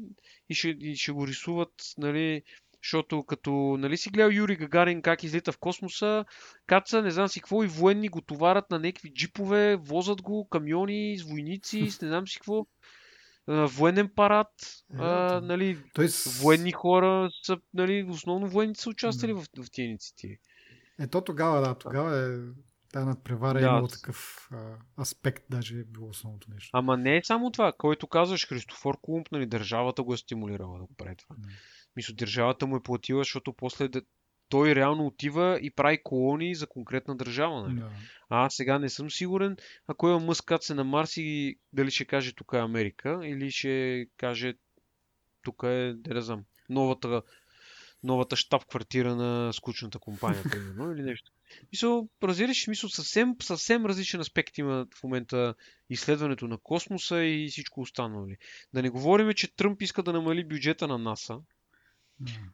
и ще, и ще го рисуват, нали, защото като нали си гледал Юри Гагарин как излита в космоса, каца, не знам си какво, и военни го товарят на някакви джипове, возат го, камиони с войници, с *laughs* не знам си какво. Военен парад, е, а, нали, Той с... военни хора са, нали, основно военните са участвали в, в тези инициативи. Ето тогава, да, тогава е Та надпревара да. е имало такъв а, аспект, даже е било основното нещо. Ама не е само това, който казваш Христофор Колумб, нали, държавата го е стимулирала да го прави това. Мисля, държавата му е платила, защото после да, той реално отива и прави колонии за конкретна държава. Нали? Да. А аз сега не съм сигурен, ако има мъскат се на Марс и дали ще каже тук е Америка или ще каже тук е, да знам, новата, новата штаб-квартира на скучната компания, примерно, или нещо. Мисъл, разбираш, мисъл, съвсем, съвсем различен аспект има в момента изследването на космоса и всичко останало. Да не говорим, че Тръмп иска да намали бюджета на НАСА.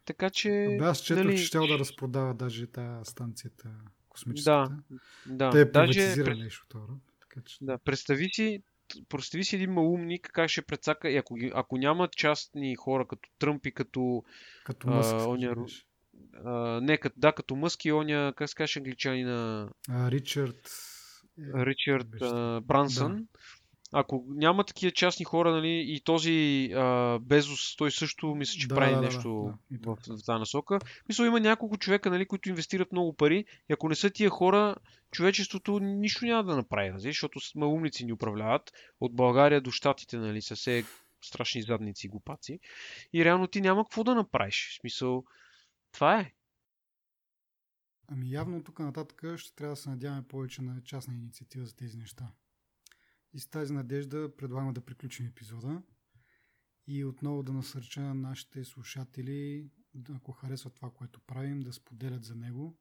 Така че... Да, аз четох, нали... че ще да разпродава даже тази станцията космическата. Да, да. Те е даже... нещо това. Така, че... Да, представи си, представи си един малумник как ще прецака, и ако, ако няма частни хора като Тръмп и като, като Мъск, а, оня, а, не, като, да, като Мъск и оня, как се каже англичанина? А, Ричард... Ричард а, Брансън. Да. ако няма такива частни хора, нали, и този а, Безос, той също мисля, че Да, прави да, да, нещо да, и в, в тази насока. Мисля, има няколко човека, нали, които инвестират много пари и ако не са тия хора, човечеството нищо няма да направи, нали, защото с умници ни управляват. От България до Штатите, нали, са все страшни задници и глупаци. И реално ти няма какво да направиш. В смисъл, това е. Ами явно тук нататък ще трябва да се надяваме повече на частна инициатива за тези неща. И с тази надежда предлагам да приключим епизода и отново да насърча нашите слушатели, ако харесват това, което правим, да споделят за него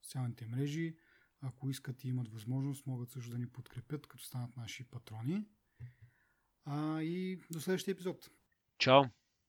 в социалните мрежи. Ако искат и имат възможност, могат също да ни подкрепят, като станат наши патрони. А, и до следващия епизод. Чао!